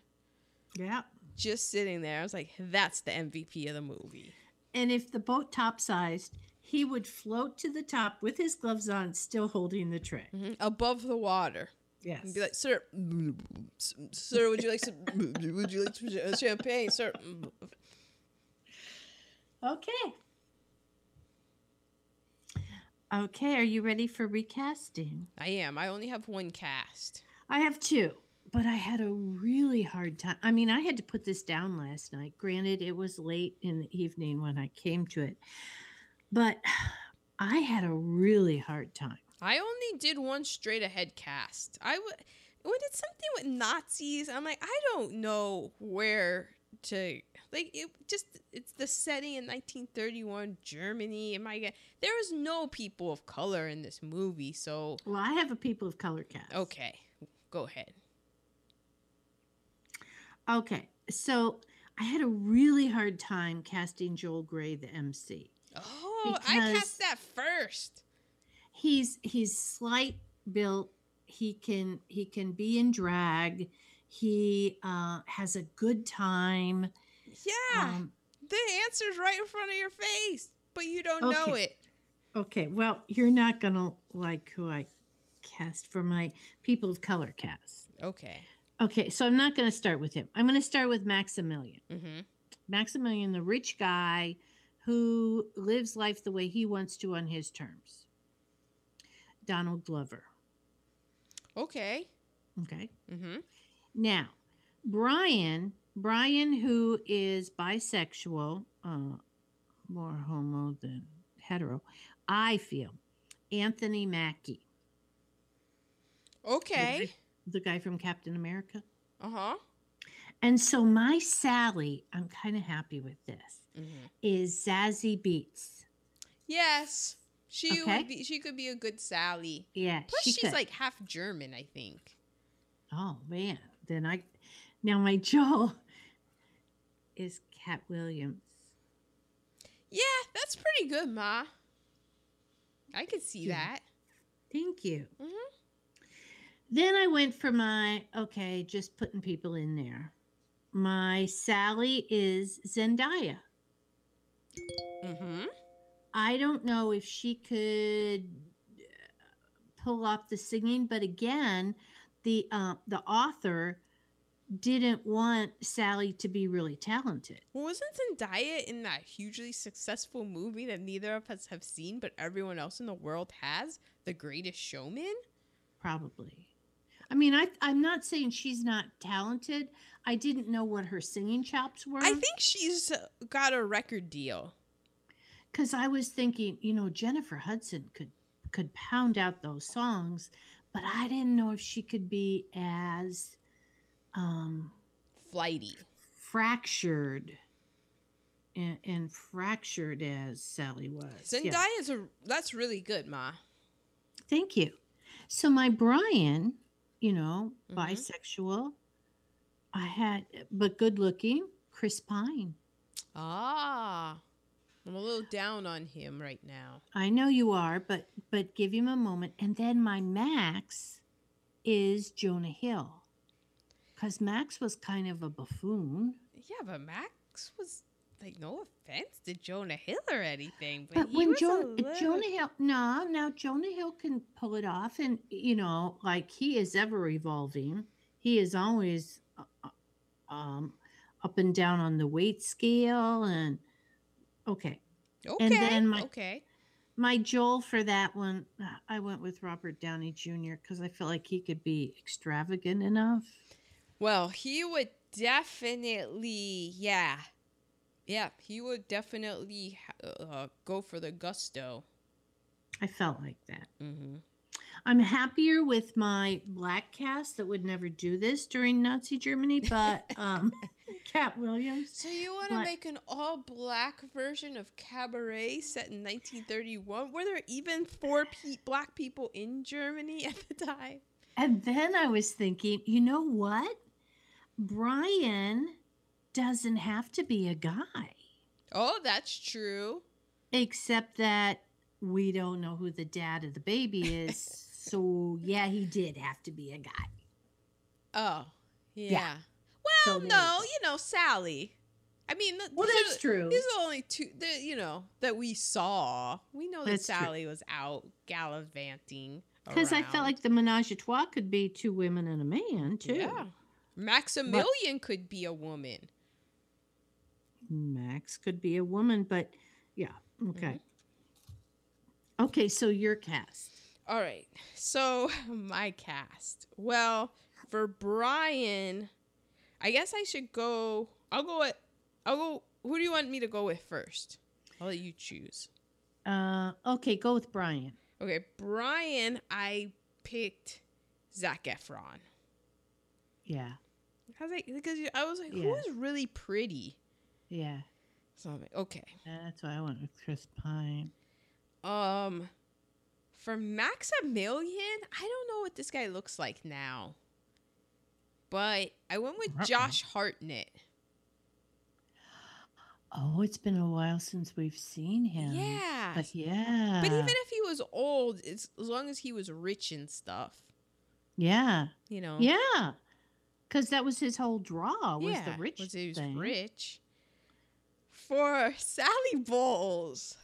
Yeah. just sitting there. I was like, that's the MVP of the movie. and if the boat capsized, he would float to the top with his gloves on, still holding the tray. Mhm. Above the water. Yes. And be like, sir, sir, would you like some? Would you like some champagne, sir? okay. Okay, are you ready for recasting? I am. I only have one cast. I have two, but I had a really hard time. I mean, I had to put this down last night. Granted, it was late in the evening when I came to it, but *sighs* I had a really hard time. I only did one straight ahead cast. I would when it's something with Nazis, I'm like, I don't know where to like it just it's the setting in 1931 Germany. Am I there was no people of color in this movie, so Well, I have a people of color cast. okay, go ahead. Okay. So I had a really hard time casting Joel Grey, the MC. Oh, I cast that first. He's he's slight built. He can he can be in drag. He uh, has a good time. Yeah, Um, the answer's right in front of your face, but you don't know it. okay, well, you're not gonna like who I cast for my people of color cast. Okay. Okay, so I'm not gonna start with him. I'm gonna start with Maximilian. Mm-hmm. Maximilian, the rich guy who lives life the way he wants to on his terms. Donald Glover. Okay. Okay. Mm-hmm. Now, Brian, Brian, who is bisexual, uh, more homo than hetero, I feel. Anthony Mackie, Okay. the guy from Captain America. Uh huh. And so my Sally, I'm kind of happy with this, Mm-hmm. is Zazie Beetz. Yes, she Okay. would be. She could be a good Sally. Yeah, Plus, she she's could. like half German, I think. Oh man, then I now my *laughs* Joel is Katt Williams. Yeah, that's pretty good, Ma. I could see Yeah. that. Thank you. Mhm. Then I went for my okay, just putting people in there. My Sally is Zendaya. Mm-hmm. I don't know if she could uh, pull off the singing, but again, the uh, the author didn't want Sally to be really talented. Well, wasn't Zendaya in that hugely successful movie that neither of us have seen, but everyone else in the world has? The Greatest Showman. Probably. I mean, I I'm not saying she's not talented. I didn't know what her singing chops were. I think she's got a record deal. because I was thinking, you know, Jennifer Hudson could could pound out those songs, but I didn't know if she could be as um, Flighty. fractured and, and fractured as Sally was. Yeah. Zendaya's a that's really good, Ma. Thank you. So my Brian, you know, Mhm. bisexual. I had, but good looking, Chris Pine. Ah, I'm a little down on him right now. I know you are, but but give him a moment. And then my Max is Jonah Hill. Cause Max was kind of a buffoon. Yeah, but Max was like, no offense to Jonah Hill or anything, but, But he when jo- little- Jonah Hill no, now Jonah Hill can pull it off and you know, like he is ever evolving. He is always uh, uh, um up and down on the weight scale and okay. okay, and then my- okay, My Joel for that one, I went with Robert Downey Jr. because I felt like he could be extravagant enough. well, he would definitely, yeah, yeah, he would definitely uh, go for the gusto. I felt like that. Mm-hmm. I'm happier with my black cast that would never do this during Nazi Germany, but *laughs* um, Katt Williams. So you want to make an all-black version of Cabaret set in 1931? Were there even four pe- black people in Germany at the time? And then I was thinking, you know what? Brian doesn't have to be a guy, Oh, that's true. except that we don't know who the dad of the baby is. *laughs* so, yeah, he did have to be a guy. Oh, yeah. Yeah. Well, So no, you you know, Sally. I mean, Well, these are that's the- true. These are only two that you know that we saw. We know that That's true. Sally was out gallivanting. Because I felt like the menage a trois could be two women and a man too. Yeah. Maximilian could be a woman. Max could be a woman, but yeah, okay. Mm-hmm. Okay, so your cast. All right. So *laughs* my cast. Well, for Brian, I guess I should go. I'll go with. I'll go. Who do you want me to go with first? I'll let you choose. Uh, okay, go with Brian. Okay, Brian. I picked Zac Efron. Yeah, I was like, because I was like, Yeah. who is really pretty? Yeah. So I'm like, okay. That's why I went with Chris Pine. Um, for Maximilian, I don't know what this guy looks like now, but I went with. Josh Hartnett. Oh, it's been a while since we've seen him. Yeah, But yeah. but even if he was old, it's, as long as he was rich and stuff, yeah. you know. Yeah. Because that was his whole draw was yeah, the rich was he was thing. rich. For Sally Bowles,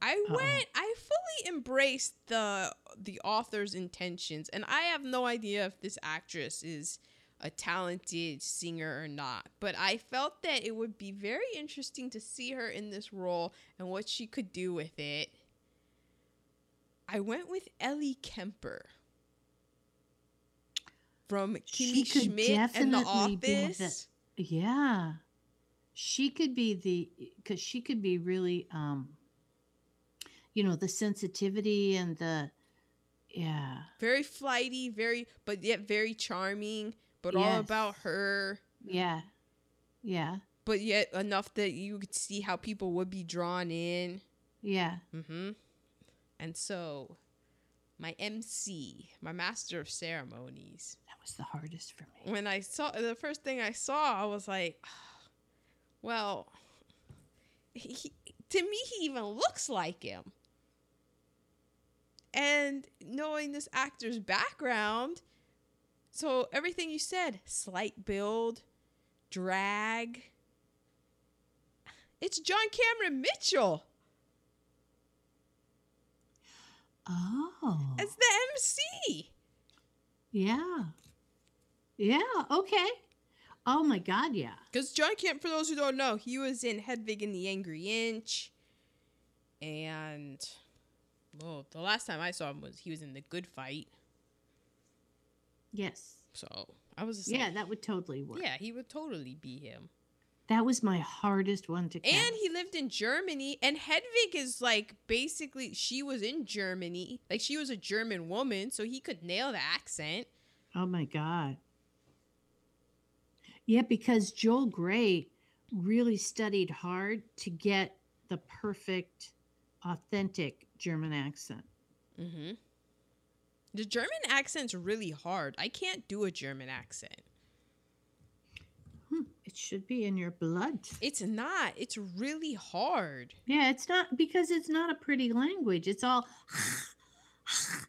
I Uh-oh. went. I fully embraced the the author's intentions, and I have no idea if this actress is a talented singer or not. But I felt that it would be very interesting to see her in this role and what she could do with it. I went with Ellie Kemper from Kimmy Schmidt and The definitely be the- Office. Yeah. She could be the because she could be really um you know, the sensitivity and the yeah. very flighty, very but yet very charming, but all about her, Yeah. Yeah. but yet enough that you could see how people would be drawn in. Yeah. Mm-hmm. And so, my MC, my master of ceremonies, That was the hardest for me. when I saw the first thing I saw, I was like, well, he, to me, he even looks like him. And knowing this actor's background, so everything you said, slight build, drag, it's John Cameron Mitchell Oh. as the MC. Yeah. Yeah, okay. Oh my god, yeah. Because John Kemp, for those who don't know, he was in Hedwig and the Angry Inch, and well, the last time I saw him was he was in The Good Fight. Yes. So I was just Yeah, like, that would totally work. yeah, he would totally be him. That was my hardest one to cast. And he lived in Germany, and Hedwig is like basically she was in Germany, like she was a German woman, so he could nail the accent. Oh my God. Yeah, because Joel Grey really studied hard to get the perfect, authentic German accent. Mm-hmm. The German accent's really hard. I can't do a German accent. Hmm, it should be in your blood. It's not. It's really hard. Yeah, it's not because it's not a pretty language. It's all, *laughs*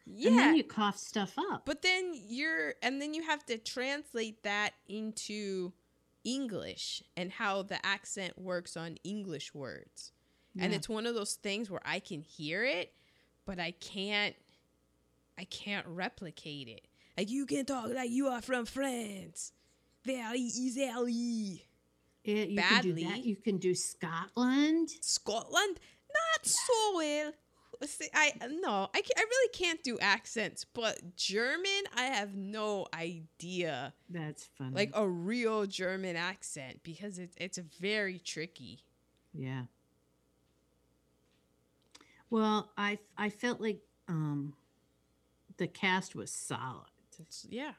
and Yeah. then you cough stuff up. But then you're, and then you have to translate that into English and how the accent works on English words. And it's one of those things where I can hear it, but I can't, I can't replicate it. Like you can talk like you are from France, very easily. Yeah, you can do badly. that. You can do Scotland. Scotland, not so well. See, I no, I, I really can't do accents, but German, I have no idea. That's funny. Like a real German accent because it's it's very tricky. Yeah. Well, I I felt like um the cast was solid. It's, yeah.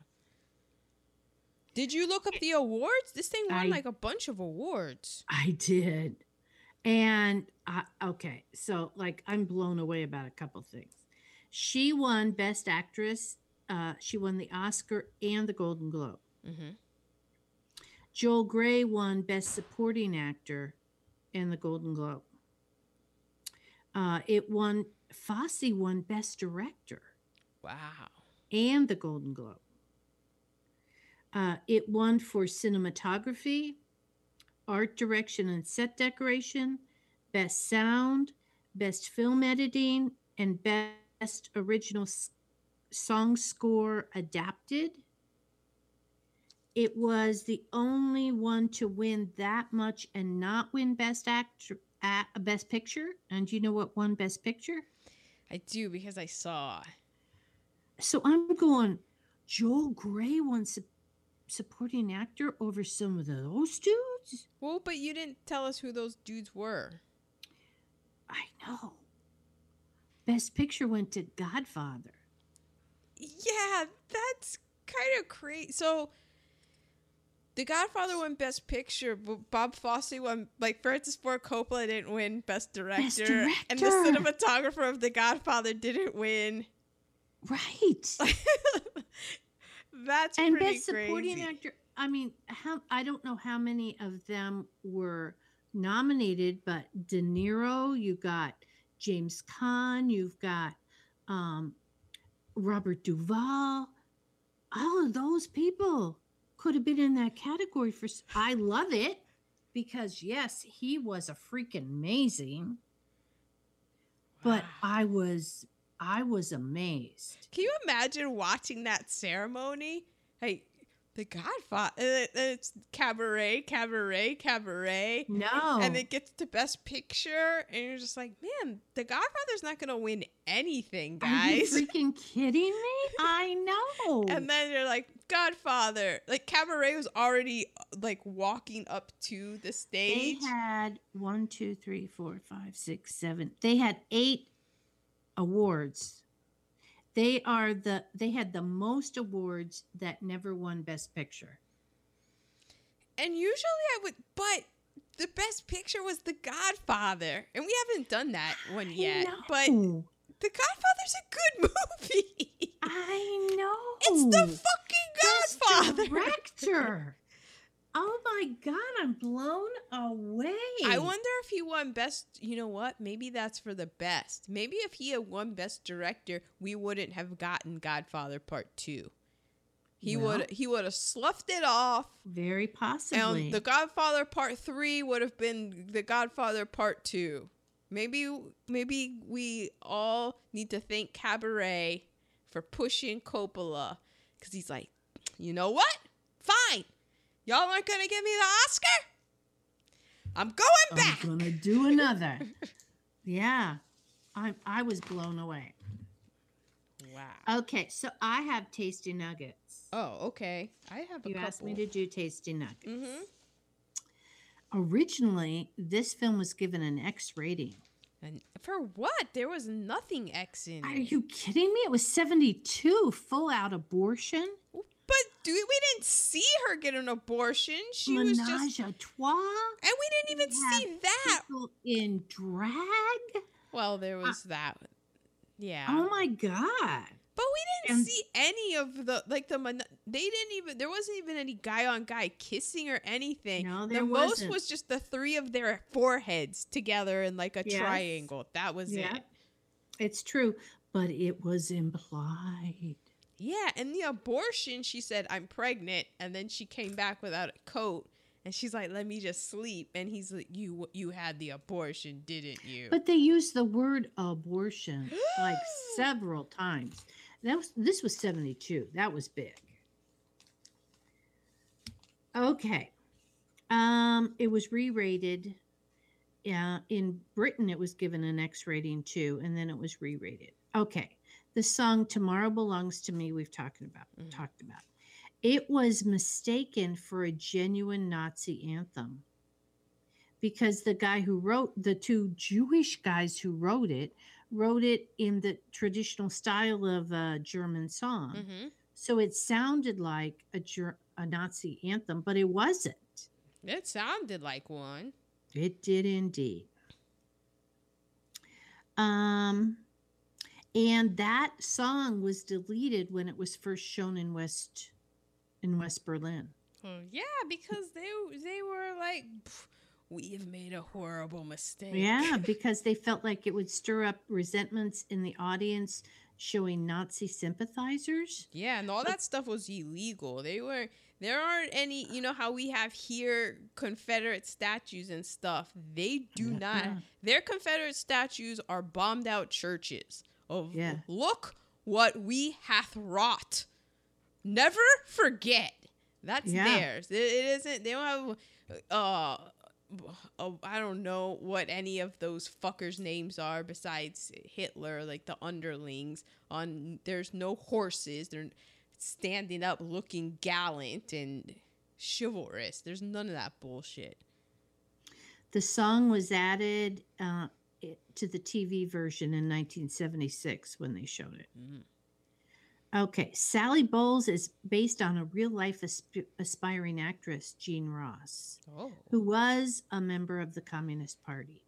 Did you look up the awards? This thing won I- like a bunch of awards. I did. And I, okay, so like I'm blown away about a couple things. She won Best Actress. Uh, she won the Oscar and the Golden Globe. Mm-hmm. Joel Grey won Best Supporting Actor and the Golden Globe. Uh, it won. Fosse won Best Director. Wow. and the Golden Globe. Uh, it won for cinematography, art direction and set decoration, best sound, best film editing, and best original song score adapted. It was the only one to win that much and not win best actor at best picture. And you know what won best picture? I do because I saw. So I'm going, Joel Grey won su- supporting actor over some of those dudes? Well, but you didn't tell us who those dudes were. I know. Best picture went to Godfather. Yeah, that's kind of crazy. So, The Godfather won Best Picture, but Bob Fosse won. Like Francis Ford Coppola didn't win Best Director, and the cinematographer of The Godfather didn't win. Right. *laughs* That's and best supporting actor. I mean, how I don't know how many of them were nominated, but De Niro, you got James Caan, you've got um, Robert Duvall. All of those people could have been in that category for. I love it because yes, he was a freaking amazing. But Wow. I was, I was amazed. Can you imagine watching that ceremony? Hey, The Godfather. uh, It's cabaret, cabaret, cabaret. No, And it gets the Best Picture, and you're just like, man, The Godfather's not gonna win anything, guys. Are you *laughs* freaking kidding me? I know. And then you're like, Godfather. Like Cabaret was already like walking up to the stage. they had one, two, three, four, five, six, seven. They had eight awards. They are the they had the most awards that never won Best Picture. and usually I would, but the best picture was The Godfather, and we haven't done that one yet. But. The Godfather's a good *laughs* movie. I know. it's the fucking Best Godfather. director. Oh my god, I'm blown away. I wonder if he won best. You know what? Maybe that's for the best. Maybe if he had won best director, we wouldn't have gotten Godfather Part Two. He Well. would he would have sloughed it off, Very possibly. and the Godfather Part Three would have been the Godfather Part Two. Maybe maybe we all need to thank Cabaret for pushing Coppola because he's like, you know what? Fine, y'all aren't gonna give me the Oscar. I'm going back. I'm gonna do another. yeah, I I was blown away. Wow. Okay, so I have tasty nuggets. Oh, okay. I have a you couple. asked me to do tasty nuggets. Mm-hmm. Originally, this film was given an X rating. And for what? There was nothing X in Are it. you kidding me? It was 72 full out abortion. But do we, we didn't see her get an abortion. She was just, Menage a trois. and we didn't even We see that. In drag. Well, there was uh, that. Yeah. Oh my god! but we didn't and- see any of the like the they didn't even there wasn't even any guy on guy kissing or anything. No, the there most wasn't. was just the three of their foreheads together in like a Yes. triangle. That was Yeah. it. It's true, but it was implied. Yeah, and the abortion, she said, I'm pregnant, and then she came back without a coat, and she's like, "Let me just sleep," and he's like, "You you had the abortion, didn't you?" But they used the word abortion like *gasps* several times. That was this was 72. That was big. Okay. Um it was re-rated. Yeah, in Britain it was given an X rating too and then it was re-rated. Okay. The song Tomorrow Belongs to Me we've talked about Mhm. talked about. It was mistaken for a genuine Nazi anthem because the guy who wrote the two Jewish guys who wrote it wrote it in the traditional style of a German song. hmm So it sounded like a, Ger- a Nazi anthem, but it wasn't. It sounded like one. It did indeed. Um, and that song was deleted when it was first shown in West in West Berlin. Oh, yeah, because they they were like, "We have made a horrible mistake." Yeah, *laughs* because they felt like it would stir up resentments in the audience, showing Nazi sympathizers. Yeah, and all that stuff was illegal. They were There aren't any, you know how we have here Confederate statues and stuff. They do not. Their Confederate statues are bombed out churches. Of Yeah. look what we hath wrought. Never forget. That's Yeah. theirs. It, it isn't. They don't have. Uh, uh, I don't know what any of those fuckers' names are besides Hitler, like the underlings. On there's no horses. They're standing up, looking gallant and chivalrous. There's none of that bullshit. The song was added uh, it- to the TV version in 1976 when they showed it. Mm. Okay, Sally Bowles is based on a real life asp- aspiring actress, Jean Ross, Oh, who was a member of the Communist Party.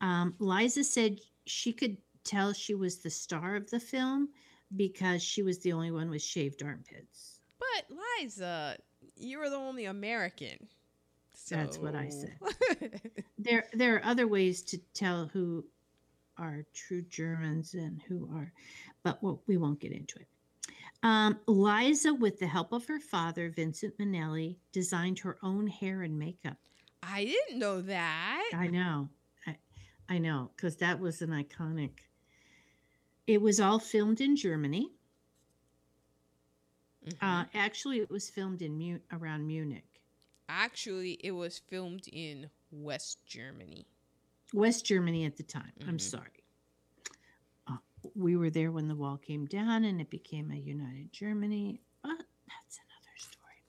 Um, Liza said she could tell she was the star of the film because she was the only one with shaved armpits. but Liza, you were the only American. That's what I said. There, there are other ways to tell who are true Germans and who are, but we'll, we won't get into it. Um, Liza, with the help of her father, Vincent Minnelli, designed her own hair and makeup. I didn't know that. I know, I, I know, because that was an iconic. It was all filmed in Germany. Mhm. Uh, actually, it was filmed in Mu- around Munich. Actually, it was filmed in West Germany. West Germany at the time. I'm Mhm. sorry. Uh, we were there when the wall came down and it became a united Germany. But that's another story.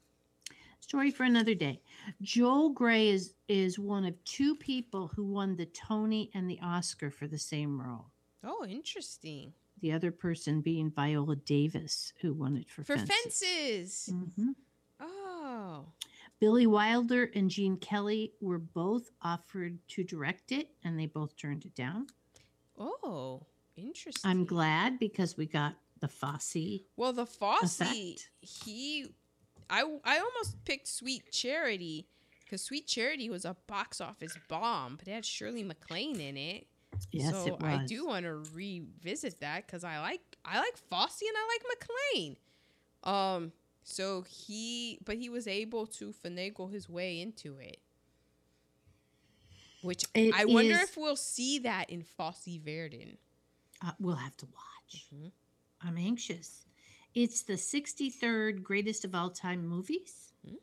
Story for another day. Joel Grey is is one of two people who won the Tony and the Oscar for the same role. Oh, interesting. The other person being Viola Davis, who won it for, For Fences. fences. Mhm. Oh. Billy Wilder and Gene Kelly were both offered to direct it, and they both turned it down. Oh, interesting. I'm glad because we got the Fosse. Well, the Fosse, effect. he, I, I almost picked Sweet Charity because Sweet Charity was a box office bomb, but it had Shirley MacLaine in it. Yes, so it was. I do want to revisit that because I like I like Fosse and I like MacLaine. Um, so he, but he was able to finagle his way into it. Which It I wonder is- if we'll see that in Fosse Verdon. Uh, we'll have to watch. Mhm. I'm anxious. It's the 63rd greatest of all time movies. Mm.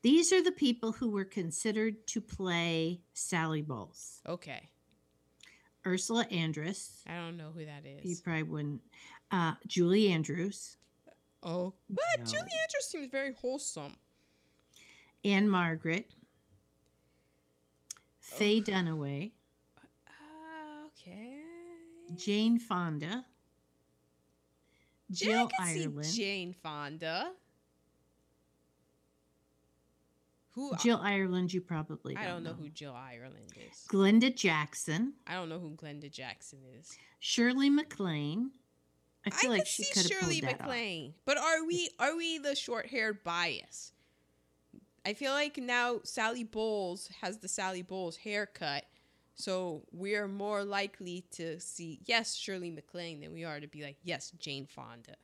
These are the people who were considered to play Sally Bowles. Okay, Ursula Andress. I don't know who that is. You probably wouldn't. Uh, Julie Andrews. Oh, but No. Julie Andrews seems very wholesome. Ann-Margret. Faye Ugh. Dunaway. Uh, okay. Jane Fonda. Jane, Jill I can Ireland. see Jane Fonda. Who Jill Ireland, you probably I don't know know who Jill Ireland is. Glenda Jackson. I don't know who Glenda Jackson is. Shirley MacLaine. I feel like could she see could Shirley. MacLaine, but are we are we the short-haired bias? I feel like now Sally Bowles has the Sally Bowles haircut, so we're more likely to see yes Shirley MacLaine than we are to be like yes Jane Fonda.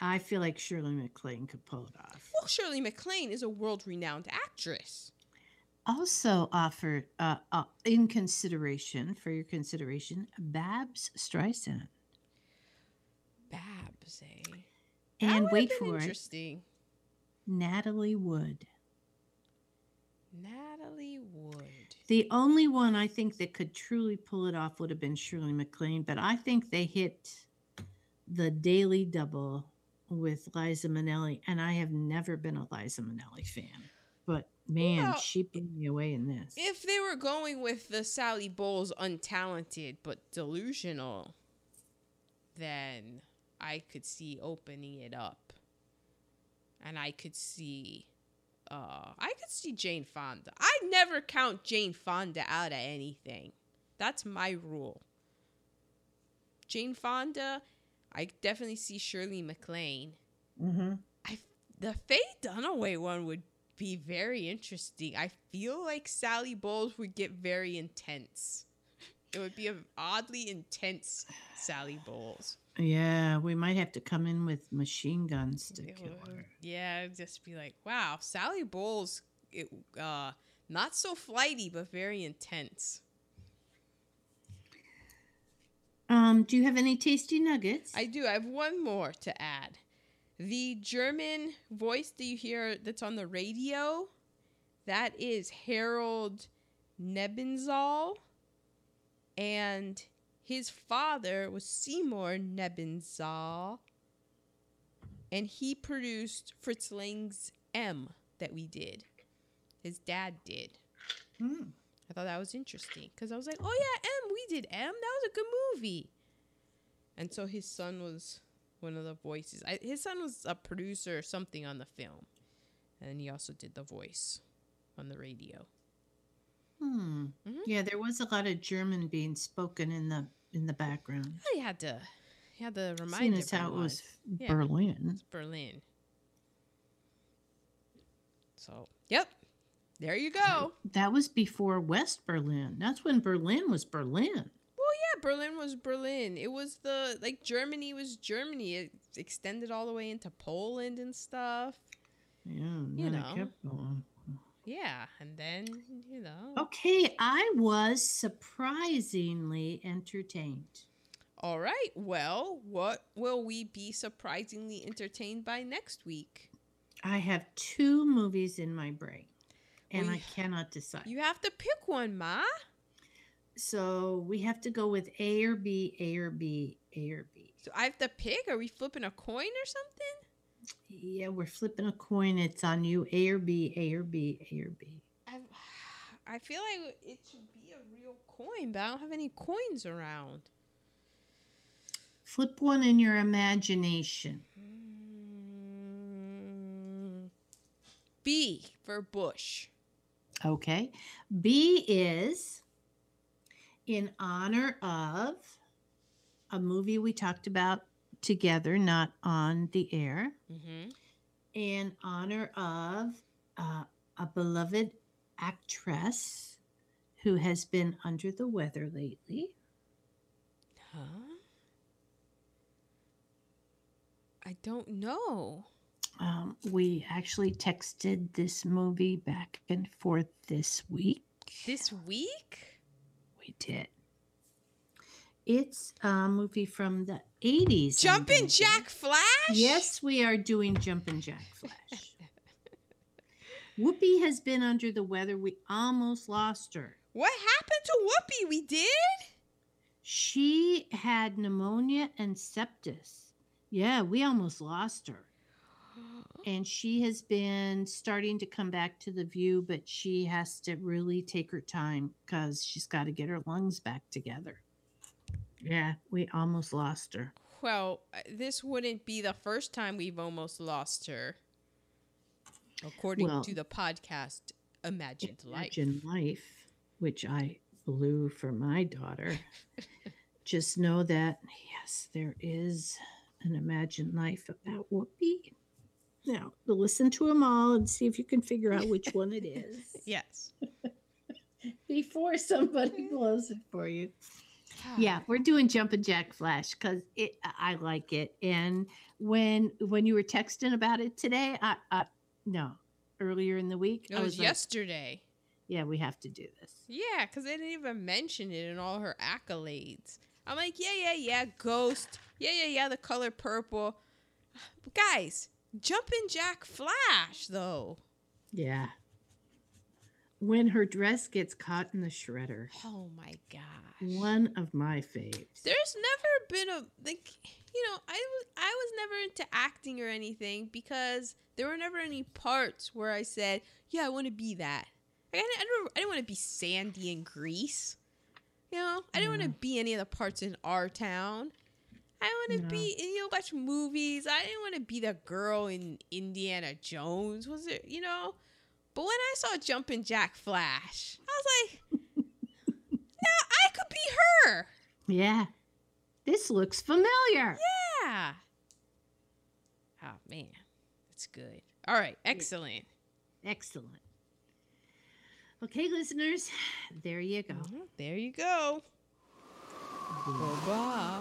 I feel like Shirley MacLaine could pull it off. Well, Shirley MacLaine is a world-renowned actress. Also offered uh, uh, in consideration for your consideration, Babs Streisand. Babs, eh? And wait for it. Natalie Wood. Natalie Wood. The only one I think that could truly pull it off would have been Shirley MacLaine, but I think they hit the daily double with Liza Minnelli, and I have never been a Liza Minnelli fan. But man, Well, she blew me away in this. If they were going with the Sally Bowles untalented but delusional, then I could see opening it up. And I could see uh I could see Jane Fonda. I never count Jane Fonda out of anything. That's my rule. Jane Fonda, I definitely see Shirley MacLaine. mm-hmm. I the Faye Dunaway one would be very interesting. I feel like Sally Bowles would get very intense. It would be an oddly intense Sally Bowles. Yeah, we might have to come in with machine guns to kill her. Yeah, just be like, wow, Sally Bowles, it, uh, not so flighty, but very intense. Um, do you have any tasty nuggets? I do. I have one more to add. The German voice that you hear that's on the radio, that is Harold Nebenzal. And his father was Seymour Nebenzal. And he produced Fritz Lang's M that we did. His dad did. Hmm. I thought that was interesting because I was like, oh yeah, M, we did M. That was a good movie. And so his son was one of the voices. I, his son was a producer or something on the film, and he also did the voice on the radio. Hmm. Mhm. Yeah, there was a lot of German being spoken in the in the background. I had to, he had to remind as how it was Yeah. Berlin. It's Berlin. So, yep, there you go. That was before West Berlin. That's when Berlin was Berlin. Well, yeah, Berlin was Berlin. It was the like Germany was Germany. It extended all the way into Poland and stuff. Yeah, and You know. It kept going. Yeah, and then you know. Okay, I was surprisingly entertained. All right. Well, what will we be surprisingly entertained by next week? I have two movies in my brain, and We- I cannot decide. You have to pick one, Ma. so we have to go with A or B, A or B, A or B. So I have to pick. Are we flipping a coin or something? Yeah, we're flipping a coin. It's on you. A or B, A or B, A or B. I, I feel like it should be a real coin, but I don't have any coins around. Flip one in your imagination. Mm. B for Bush. Okay. B is in honor of a movie we talked about together, not on the air, Mm-hmm. in honor of uh, a beloved actress who has been under the weather lately. Huh? I don't know. Um, we actually texted this movie back and forth this week. This week? We did. It's a movie from the 80s. I'm Jumpin' Jack Flash? Yes, we are doing Jumpin' Jack Flash. *laughs* Whoopi has been under the weather. We almost lost her. What happened to Whoopi? We did? She had pneumonia and sepsis. Yeah, we almost lost her. *gasps* And she has been starting to come back to the view, but she has to really take her time because she's got to get her lungs back together. Yeah, we almost lost her. Well, uh, this wouldn't be the first time we've almost lost her. According Well, to the podcast Imagined Life. Imagine life, which I blew for my daughter. *laughs* Just know that yes, there is an imagined life about Whoopi. Now, listen to them all and see if you can figure out which one it is *laughs* Yes. *laughs* before somebody blows it for you. Yeah, we're doing Jumpin' Jack Flash because it I like it. And when when you were texting about it today, I, I no earlier in the week, It was was like, yesterday. yeah, we have to do this. Yeah, because they didn't even mention it in all her accolades. I'm like, yeah, yeah, yeah, Ghost. Yeah, yeah, yeah, the color purple. But guys, Jumpin' Jack Flash, though. Yeah. When her dress gets caught in the shredder. Oh my gosh. One of my faves. There's never been a like you know I was I was never into acting or anything because there were never any parts where I said yeah I want to be that. Like, I didn't, I didn't, I didn't want to be Sandy in Grease. You know I didn't want to be any of the parts in our town. I want to No. be you know watch movies. I didn't want to be the girl in Indiana Jones. Was it you know? But when I saw Jumpin' Jack Flash, I was like, *laughs* yeah, I could be her. Yeah. This looks familiar. Yeah. Oh man, that's good. All right, excellent. Excellent. Okay, listeners, there you go. Mhm, There you go. Bye bye.